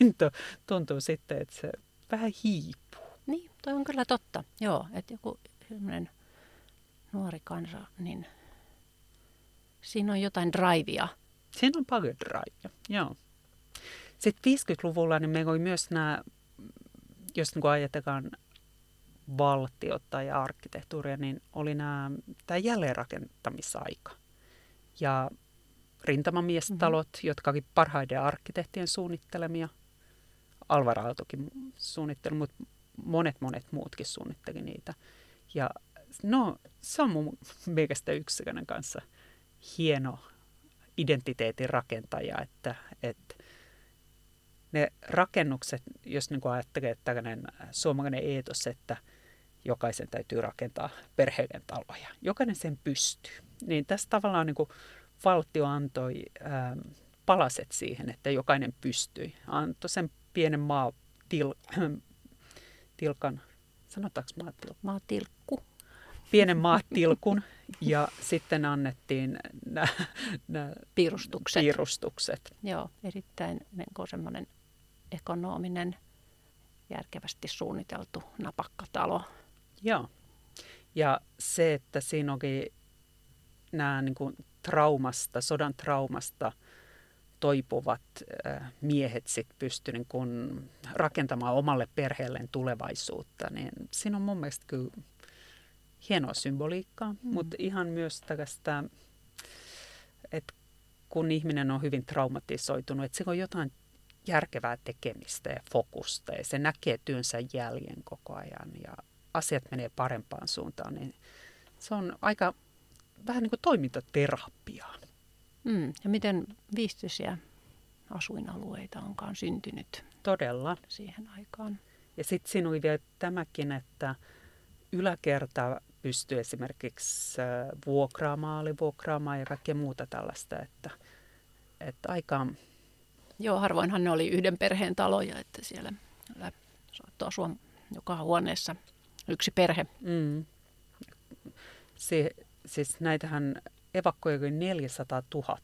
into tuntuu sitten, että se vähän hiipuu. Niin, toi on kyllä totta. Joo, että joku nuori kansa, niin siinä on jotain drivea. Siinä on paljon drivea, joo. Sitten 50-luvulla niin meillä oli myös nämä, jos niin ajatellaan valtiota ja arkkitehtuuria, niin oli nämä, tämä jälleenrakentamisaika. Ja rintamamiestalot, mm-hmm. jotka oli parhaiden arkkitehtien suunnittelemia. Alvar Aaltokin suunnitteli, mutta monet monet muutkin suunnitteli niitä. Ja no, se on mun mielestä yksilönen kanssa hieno identiteetin rakentaja, että, että ne rakennukset, jos niin kuin ajattelee, että tällainen suomalainen eetos, että jokaisen täytyy rakentaa perheiden taloja. Jokainen sen pystyy. Niin tässä tavallaan niin kuin valtio antoi ää, palaset siihen, että jokainen pystyi. Antoi sen pienen maa til, tilkan, sanotaanko maatilkku? Maatilkku. Pienen maatilkun ja sitten annettiin nämä piirustukset. piirustukset. Joo, erittäin niin semmoinen ekonominen, järkevästi suunniteltu napakkatalo. Joo. Ja se, että siinä oli nämä niin kuin traumasta, sodan traumasta toipuvat äh, miehet sit pysty niin kun rakentamaan omalle perheelleen tulevaisuutta, niin siinä on mun mielestä kyllä hienoa symboliikkaa, mm. mutta ihan myös tällaista, että kun ihminen on hyvin traumatisoitunut, että se on jotain järkevää tekemistä ja fokusta ja se näkee työnsä jäljen koko ajan ja asiat menee parempaan suuntaan, niin se on aika vähän niin kuin toimintaterapiaa. Mm, ja miten viistyisiä asuinalueita onkaan syntynyt Todella. siihen aikaan. Ja sitten siinä oli vielä tämäkin, että yläkerta pystyy esimerkiksi äh, vuokraamaan, alivuokraamaan ja kaikkea muuta tällaista, että, että aika... Joo, harvoinhan ne oli yhden perheen taloja, että siellä saattoi asua joka huoneessa yksi perhe. Mm. Se, siis näitähän evakkoja oli 400 000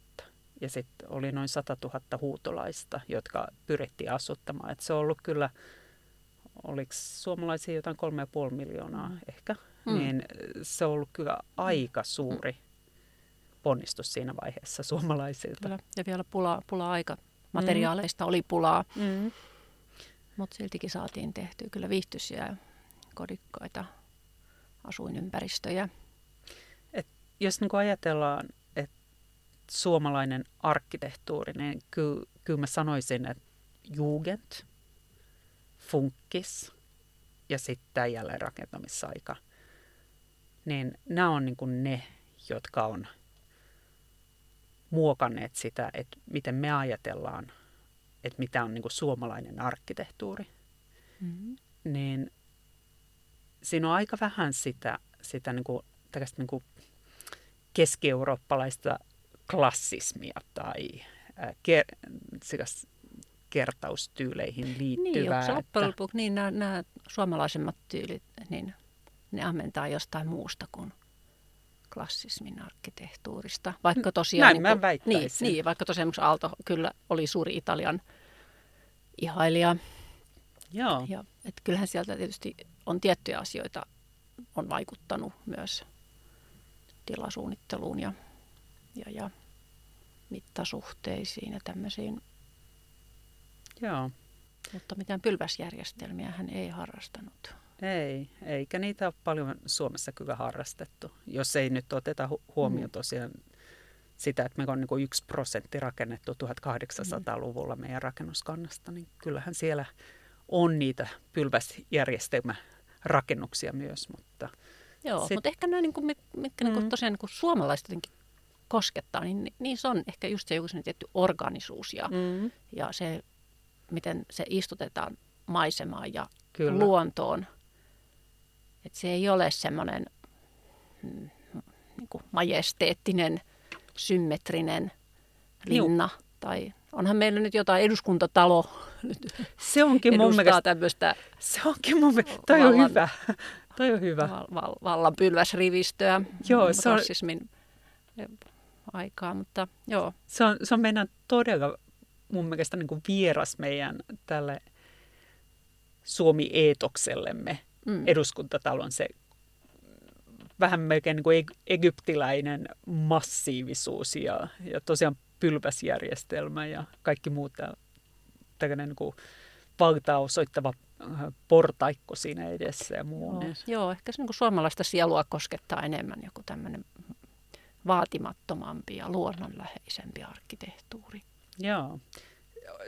ja sitten oli noin 100 000 huutolaista, jotka pyrittiin asuttamaan. Et se on ollut kyllä, oliko suomalaisia jotain 3,5 miljoonaa ehkä, mm. niin se on ollut kyllä aika suuri ponnistus siinä vaiheessa suomalaisilta. Kyllä. Ja vielä pula, pula-aika. Materiaaleista mm. oli pulaa, mm. mutta siltikin saatiin tehtyä kyllä viihtyisiä kodikkaita asuinympäristöjä jos niin kuin ajatellaan, että suomalainen arkkitehtuuri, niin kyllä, kyllä mä sanoisin, että jugend, funkkis ja sitten jälleenrakentamisaika, niin nämä on niin kuin ne, jotka on muokanneet sitä, että miten me ajatellaan, että mitä on niin kuin suomalainen arkkitehtuuri. Mm-hmm. Niin siinä on aika vähän sitä, sitä niin kuin, niin kuin keski-eurooppalaista klassismia tai kertaustyyleihin Niin, liittyvää. onko se että- loppujen lopuksi, niin nämä, nämä suomalaisemmat tyylit, niin ne ammentaa jostain muusta kuin klassismin arkkitehtuurista. Vaikka tosiaan... näin niin mä kuin-. Niin, niin, vaikka tosiaan Aalto kyllä oli suuri Italian ihailija. Joo. Ja, et kyllähän sieltä tietysti on tiettyjä asioita on vaikuttanut myös tilasuunnitteluun ja, ja, ja mittasuhteisiin ja tämmöisiin. Joo. Mutta mitään pylväsjärjestelmiä hän ei harrastanut. Ei, eikä niitä ole paljon Suomessa kyllä harrastettu. Jos ei nyt oteta hu- huomioon Mm. tosiaan sitä, että me on niin yksi prosentti rakennettu 1800-luvulla meidän rakennuskannasta, niin kyllähän siellä on niitä pylväsjärjestelmärakennuksia myös, mutta Joo, Sit- mutta ehkä nämä, niin kuin, mit- mitkä mm. Mm. niin tosiaan niin suomalaiset jotenkin koskettaa, niin niissä on ehkä just se joku tietty organisuus ja, mm. ja se, miten se istutetaan maisemaan ja kyllä. luontoon. Että se ei ole semmoinen mm, niin kuin majesteettinen, symmetrinen linna. Tai onhan meillä nyt jotain eduskuntatalo Se onkin mun mielestä, tämmöistä se onkin mun mielestä, toi on vallan- hyvä. toi on hyvä. val, val, vallan pylväsrivistöä Joo, se on- rassismin aikaa, mutta joo. Se on, se on meidän todella mun mielestä niin kuin vieras meidän tälle Suomi-eetoksellemme Mm. eduskuntatalon se vähän melkein niin kuin eg- egyptiläinen massiivisuus ja, ja tosiaan pylväsjärjestelmä ja kaikki muut tää- tällainen niin kuin valtaa osoittava äh, portaikko siinä edessä ja muu. Joo, Niin. joo, ehkä se niin kuin suomalaista sielua koskettaa enemmän joku tämmöinen vaatimattomampi ja luonnonläheisempi arkkitehtuuri. Joo.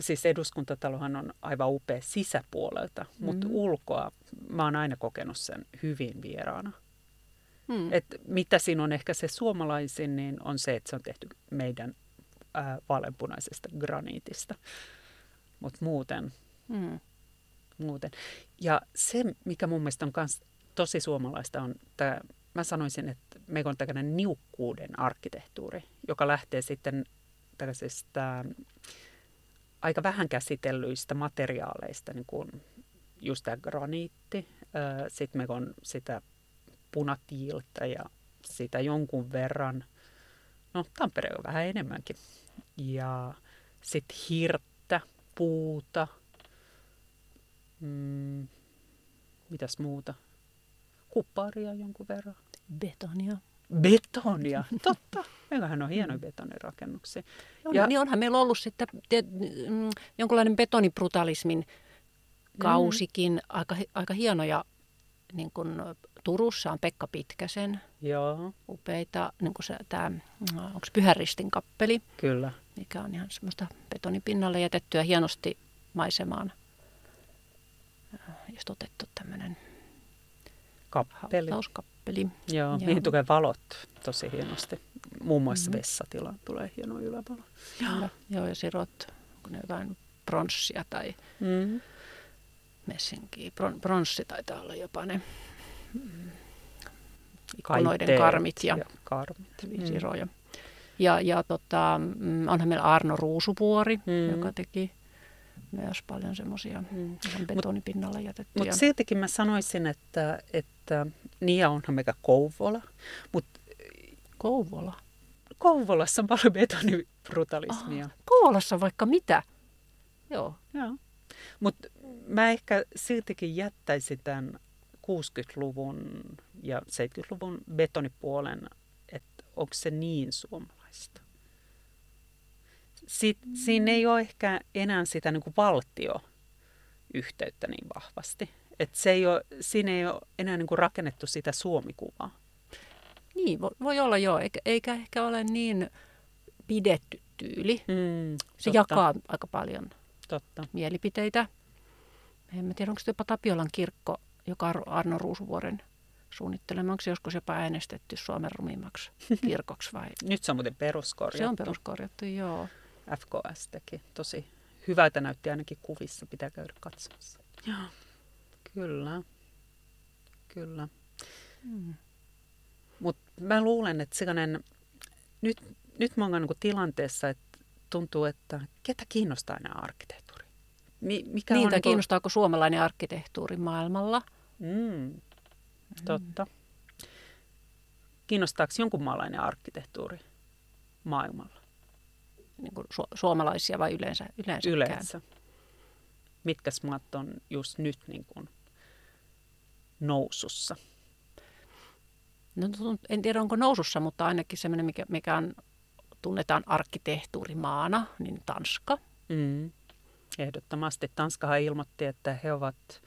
Siis eduskuntatalohan on aivan upea sisäpuolelta, mm. mutta Mm. ulkoa mä oon aina kokenut sen hyvin vieraana. Hmm. Et mitä siinä on ehkä se suomalaisin, niin on se, että se on tehty meidän ää, vaaleanpunaisesta graniitista. Mutta muuten, Hmm. muuten. Ja se, mikä mun mielestä on kans tosi suomalaista, on tämä, mä sanoisin, että meillä on tällainen niukkuuden arkkitehtuuri, joka lähtee sitten tällaisista aika vähän käsitellyistä materiaaleista, niin kuin just tämä graniitti. Sitten meillä on sitä punatiiltä ja sitä jonkun verran, no Tampereella vähän enemmänkin. Ja sitten hirttä, puuta, mm, mitäs muuta? Kupparia jonkun verran. Betonia. Betonia, totta. Meillähän on hienoja betonirakennuksia. On, Ja- niin onhan meillä ollut sitten te, mm, jonkunlainen betonibrutalismin kausikin, aika, aika hienoja. Niin kuin Turussa on Pekka Pitkäsen Joo, upeita, niin kuin se, tämä, onko Pyhäristin kappeli, kyllä. mikä on ihan semmoista betonipinnalle jätettyä hienosti maisemaan äh, istutettu tämmöinen Kappeli. Hautauskappeli. Joo, Joo. mihin tulee valot tosi hienosti. Muun muassa Mhm. vessatilaan tulee hieno ylävalo. Kyllä. Joo, ja sirot, kun ne jotain pronssia tai Mm. messinkiä. Bron, bronssi taitaa olla jopa ne mm, ikkunoiden karmit ja, ja karmit. ja siroja. Ja, ja tota, mm, onhan meillä Arno Ruusuvuori, Mm. mm. joka teki myös paljon semmoisia Mm. betonipinnalle jätettyjä. Mutta siltikin mä sanoisin, että, että niin ja onhan meikä Kouvola, mutta Kouvola. Kouvolassa on paljon betonibrutalismia. Ah, Kouvolassa vaikka mitä. Joo. Joo. Mutta mä ehkä siltikin jättäisin tämän 60-luvun ja 70-luvun betonipuolen, että onko se niin suomalaista. Sit. Siinä ei ole ehkä enää sitä niin kuin valtioyhteyttä niin vahvasti. Et se ei ole, siinä ei ole enää niin kuin rakennettu sitä suomikuvaa. Niin, voi, voi olla joo, eikä, eikä ehkä ole niin pidetty tyyli. Mm, Se totta, jakaa aika paljon Totta. mielipiteitä. En mä tiedä, onko se jopa Tapiolan kirkko, joka on Arno Ruusuvuoren suunnittelema. Onko se joskus jopa äänestetty Suomen rumimmaksi kirkoksi vai? Nyt se on muuten peruskorjattu. Se on peruskorjattu, joo. FKS teki. Tosi hyvältä näytti ainakin kuvissa, pitää käydä katsomassa. Joo. Kyllä, kyllä. Mm. Mutta mä luulen, että sellainen, nyt, nyt mä oon niin tilanteessa, että tuntuu, että ketä kiinnostaa enää arkkitehtuuri. Mi- mikä niin, on tai niinku- kiinnostaako suomalainen arkkitehtuuri maailmalla? Mm, totta. Kiinnostaako jonkun maalainen arkkitehtuuri maailmalla? Niin kuin su- suomalaisia vai yleensä? Yleensäkään? Yleensä. Mitkä maat on just nyt niin kuin nousussa? No, tunt- en tiedä onko nousussa, mutta ainakin semmoinen, mikä, mikä on, tunnetaan arkkitehtuurimaana, niin Tanska. Mm. Ehdottomasti. Tanskahan ilmoitti, että he ovat,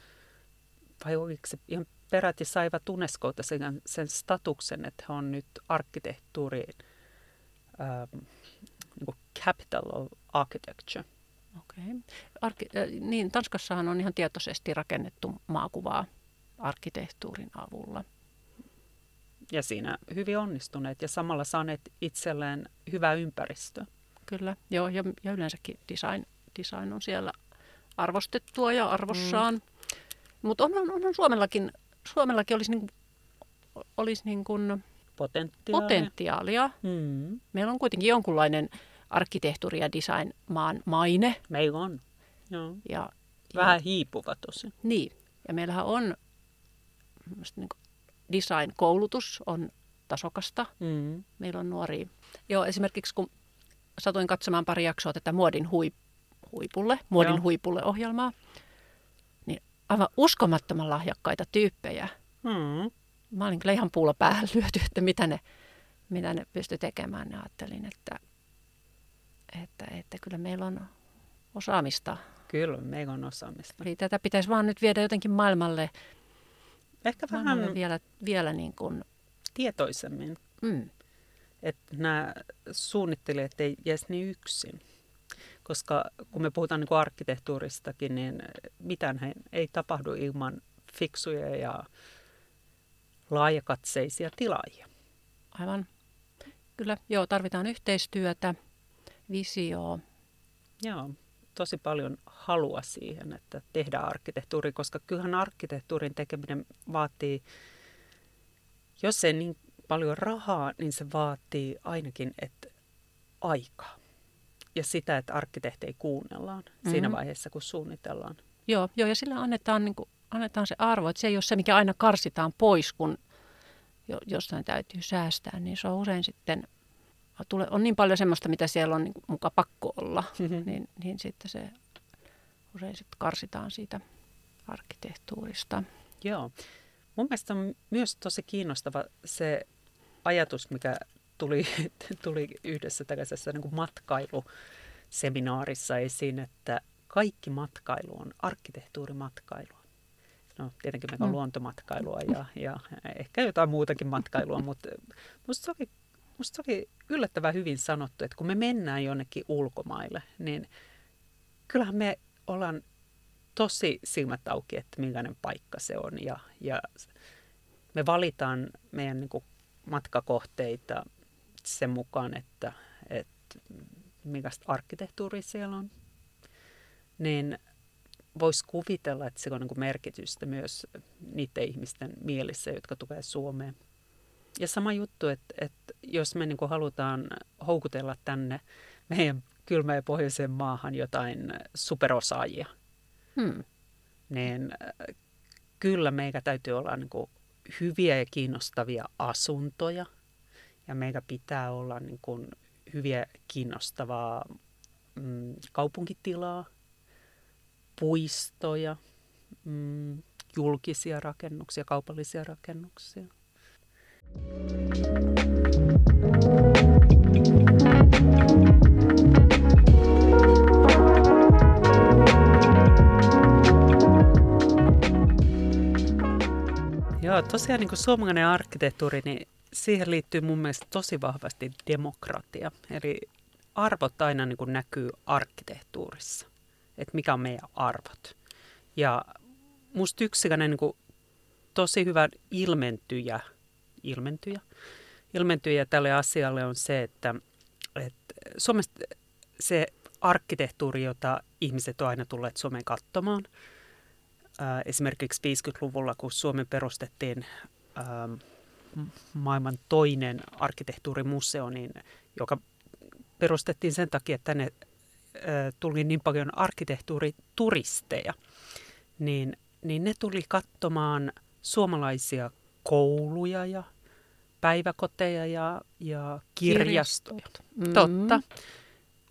vai oliko se ihan peräti saivat Unescolta sen, sen statuksen, että he on nyt arkkitehtuuri, ähm, niin kuin capital of architecture. Okay. Arki, äh, niin, Tanskassahan on ihan tietoisesti rakennettu maakuvaa arkkitehtuurin avulla. Ja siinä hyvin onnistuneet ja samalla saaneet itselleen hyvää ympäristöä. Kyllä, joo, ja, ja yleensäkin design, design on siellä arvostettua ja arvossaan. Mm. Mutta on, on, onhan Suomellakin, Suomellakin olisi, niin, olisi niin kuin Potentiaalia. potentiaalia. Mm. Meillä on kuitenkin jonkunlainen arkkitehtuuri- ja design-maan maine. Meillä on. Joo. Ja, Vähän ja, hiipuva tosi. niin, ja meillähän on niin design-koulutus on tasokasta. Mm. Meillä on nuoria. Joo, esimerkiksi kun satuin katsomaan pari jaksoa tätä Muodin hui, huipulle, Muodin Joo. huipulle ohjelmaa, niin aivan uskomattoman lahjakkaita tyyppejä. Mm. Mä olin kyllä ihan puulla päähän lyöty, että mitä ne, mitä ne pystyi tekemään. Ja ajattelin, että, että, että kyllä meillä on osaamista. Kyllä, meillä on osaamista. Eli tätä pitäisi vaan nyt viedä jotenkin maailmalle, Ehkä vähän maailmalle vielä, vielä niin kuin, tietoisemmin, mm, että nämä suunnittelijat ei jäisi niin yksin. Koska kun me puhutaan niin kuin arkkitehtuuristakin, niin mitään ei tapahdu ilman fiksuja ja laajakatseisia tilaajia. aivan, kyllä, joo, tarvitaan yhteistyötä, visioa, Joo, tosi paljon halua siihen, että tehdään arkkitehtuuri, koska kyllähän arkkitehtuurin tekeminen vaatii, jos ei niin paljon rahaa, niin se vaatii ainakin että aikaa. Ja sitä, että arkkitehtei kuunnellaan mm-hmm. siinä vaiheessa, kun suunnitellaan. Joo, joo ja sillä annetaan, niin kuin, annetaan se arvo, että se ei ole se, mikä aina karsitaan pois, kun jo, jossain täytyy säästää, niin se on usein sitten, tule, on niin paljon semmoista, mitä siellä on niin muka pakko olla, Mhm. niin, niin sitten se usein sitten karsitaan siitä arkkitehtuurista. Joo. Mun mielestä on myös tosi kiinnostava se ajatus, mikä tuli, tuli yhdessä tällaisessa niin kuin matkailuseminaarissa esiin, että kaikki matkailu on arkkitehtuurimatkailua. No tietenkin meillä on Mm. luontomatkailua ja, ja ehkä jotain muutakin matkailua, mutta musta se, oli, musta se oli yllättävän hyvin sanottu, että kun me mennään jonnekin ulkomaille, niin kyllähän me ollaan tosi silmät auki, että millainen paikka se on. Ja, ja me valitaan meidän niin kuin, matkakohteita sen mukaan, että, että millaista arkkitehtuuria siellä on. Niin voisi kuvitella, että sillä on niin merkitystä myös niiden ihmisten mielissä, jotka tulee Suomeen. Ja sama juttu, että, että jos me niin halutaan houkutella tänne meidän kylmään ja pohjoiseen maahan jotain superosaajia, Hmm. niin äh, kyllä meillä täytyy olla niin kuin hyviä ja kiinnostavia asuntoja. Ja meillä pitää olla niin kuin hyviä kiinnostavaa mm, kaupunkitilaa, puistoja, mm, julkisia rakennuksia, kaupallisia rakennuksia. Joo, tosiaan niin kuin suomalainen arkkitehtuuri, niin siihen liittyy mun mielestä tosi vahvasti demokratia. Eli arvot aina niin kuin näkyy arkkitehtuurissa, että mikä on meidän arvot. Ja musta yksi niin kuin tosi hyvä ilmentyjä, ilmentyjä, ilmentyjä tälle asialle on se, että, että Suomessa se arkkitehtuuri, jota ihmiset on aina tulleet Suomeen katsomaan, ää, esimerkiksi 50-luvulla, kun Suomen perustettiin ää, maailman toinen arkkitehtuurimuseo, niin, joka perustettiin sen takia, että tänne tuli niin paljon arkkitehtuurituristeja, niin, niin ne tuli katsomaan suomalaisia kouluja ja päiväkoteja ja, ja kirjastoja. Mm-hmm. Totta.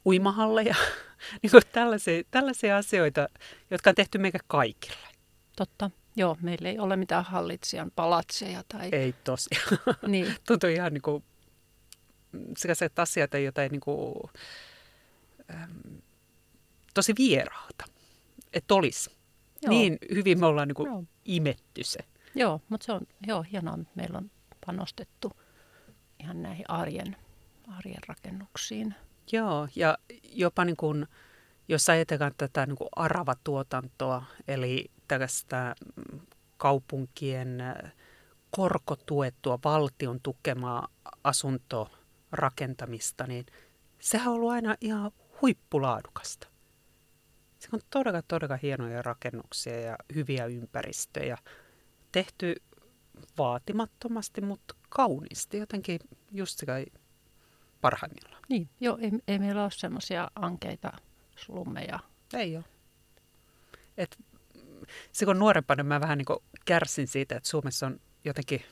Uimahalleja. niin kuin tällaisia, tällaisia asioita, jotka on tehty meidän kaikille. Totta. Joo, meillä ei ole mitään hallitsijan palatseja. Tai... Ei tosiaan. niin. Tuntuu ihan niin kuin sellaiset asiat, joita ei niin kuin, tosi vieraalta, että olisi. Joo. Niin hyvin me ollaan niin kuin imetty se. Joo, mutta se on joo, hienoa, että meillä on panostettu ihan näihin arjen, arjen rakennuksiin. Joo, ja jopa niin kuin, jos ajatellaan tätä niin kuin aravatuotantoa, eli tällaista mm, kaupunkien korkotuettua valtion tukemaa asuntorakentamista, niin sehän on ollut aina ihan huippulaadukasta. Se on todella, todella hienoja rakennuksia ja hyviä ympäristöjä. Tehty vaatimattomasti, mutta kauniisti, jotenkin just se parhaimmillaan. Niin, joo, ei, ei meillä ole semmoisia ankeita slummeja. Ei ole. Et, se kun nuorempana mä vähän niin kärsin siitä, että Suomessa on jotenkin,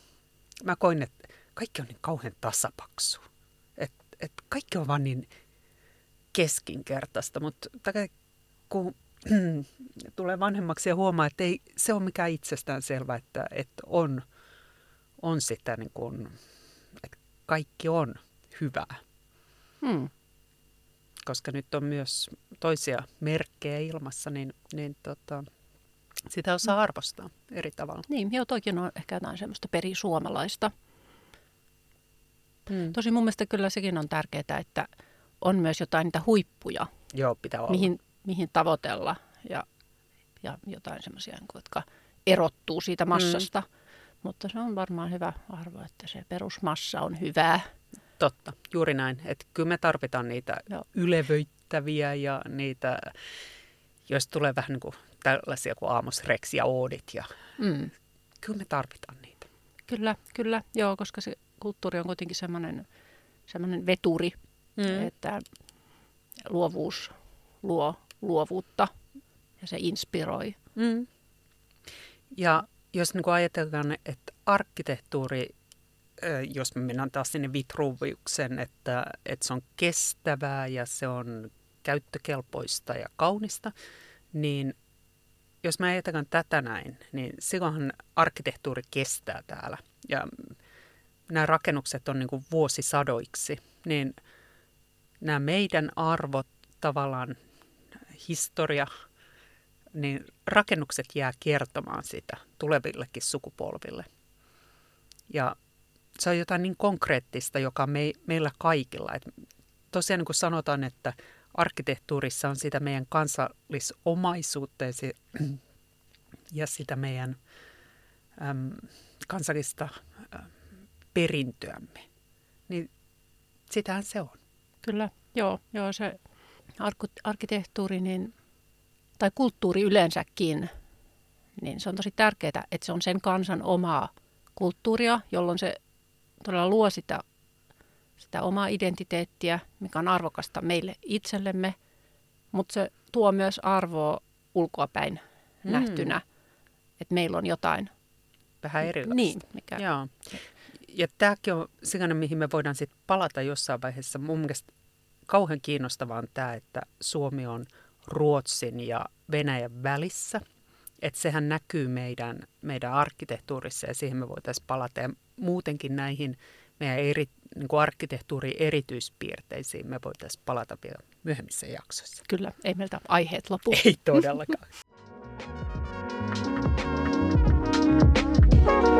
mä koin, että kaikki on niin kauhean tasapaksu. Että et kaikki on vaan niin keskinkertaista, mutta kun tulee vanhemmaksi ja huomaa, että ei se ole mikään itsestään selvä, että, että on, on sitä niin kuin, että kaikki on hyvää. Hmm. Koska nyt on myös toisia merkkejä ilmassa, niin, niin tota, sitä osaa hmm. arvostaa eri tavalla. Niin, joo, toikin on ehkä jotain semmoista perisuomalaista. Hmm. Tosi mun mielestä kyllä sekin on tärkeää, että on myös jotain niitä huippuja, joo, pitää olla. Mihin, mihin tavoitella ja, ja jotain semmoisia, niin jotka erottuu siitä massasta. Hmm. Mutta se on varmaan hyvä arvo, että se perusmassa on hyvää. Totta, juuri näin. Että kyllä me tarvitaan niitä Joo. ylevöittäviä ja niitä, jos tulee vähän niin kuin tällaisia kuin Aamos Rex ja Oodit. Ja mm. Kyllä me tarvitaan niitä. Kyllä, kyllä. Joo, koska se kulttuuri on kuitenkin semmoinen, semmoinen veturi, mm. että luovuus luo luovuutta ja se inspiroi. Mm. Ja jos niin ajatellaan, että arkkitehtuuri, jos me mennään taas sinne Vitruviuksen, että, että se on kestävää ja se on käyttökelpoista ja kaunista, niin jos me ajatellaan tätä näin, niin silloinhan arkkitehtuuri kestää täällä. Ja nämä rakennukset on niin kuin vuosisadoiksi, niin nämä meidän arvot, tavallaan historia, niin rakennukset jää kertomaan sitä tulevillekin sukupolville. Ja se on jotain niin konkreettista, joka me, meillä kaikilla. Et tosiaan niin kuin sanotaan, että arkkitehtuurissa on sitä meidän kansallisomaisuutta ja, se, ja sitä meidän äm, kansallista äm, perintöämme. Niin sitähän se on. Kyllä, joo, joo se arkkitehtuuri niin tai kulttuuri yleensäkin, niin se on tosi tärkeää, että se on sen kansan omaa kulttuuria, jolloin se todella luo sitä, sitä omaa identiteettiä, mikä on arvokasta meille itsellemme, mutta se tuo myös arvoa ulkoapäin mm. nähtynä, että meillä on jotain. Vähän erilaista. Niin, mikä... Joo. Ja tämäkin on sellainen, mihin me voidaan sitten palata jossain vaiheessa. Mun mielestä kauhean kiinnostavaa on tämä, että Suomi on Ruotsin ja Venäjän välissä. Että sehän näkyy meidän, meidän arkkitehtuurissa ja siihen me voitaisiin palata. Ja muutenkin näihin meidän eri, niin kuin arkkitehtuurin erityispiirteisiin me voitaisiin palata vielä myöhemmissä jaksoissa. Kyllä, ei meiltä aiheet lopu. Ei todellakaan.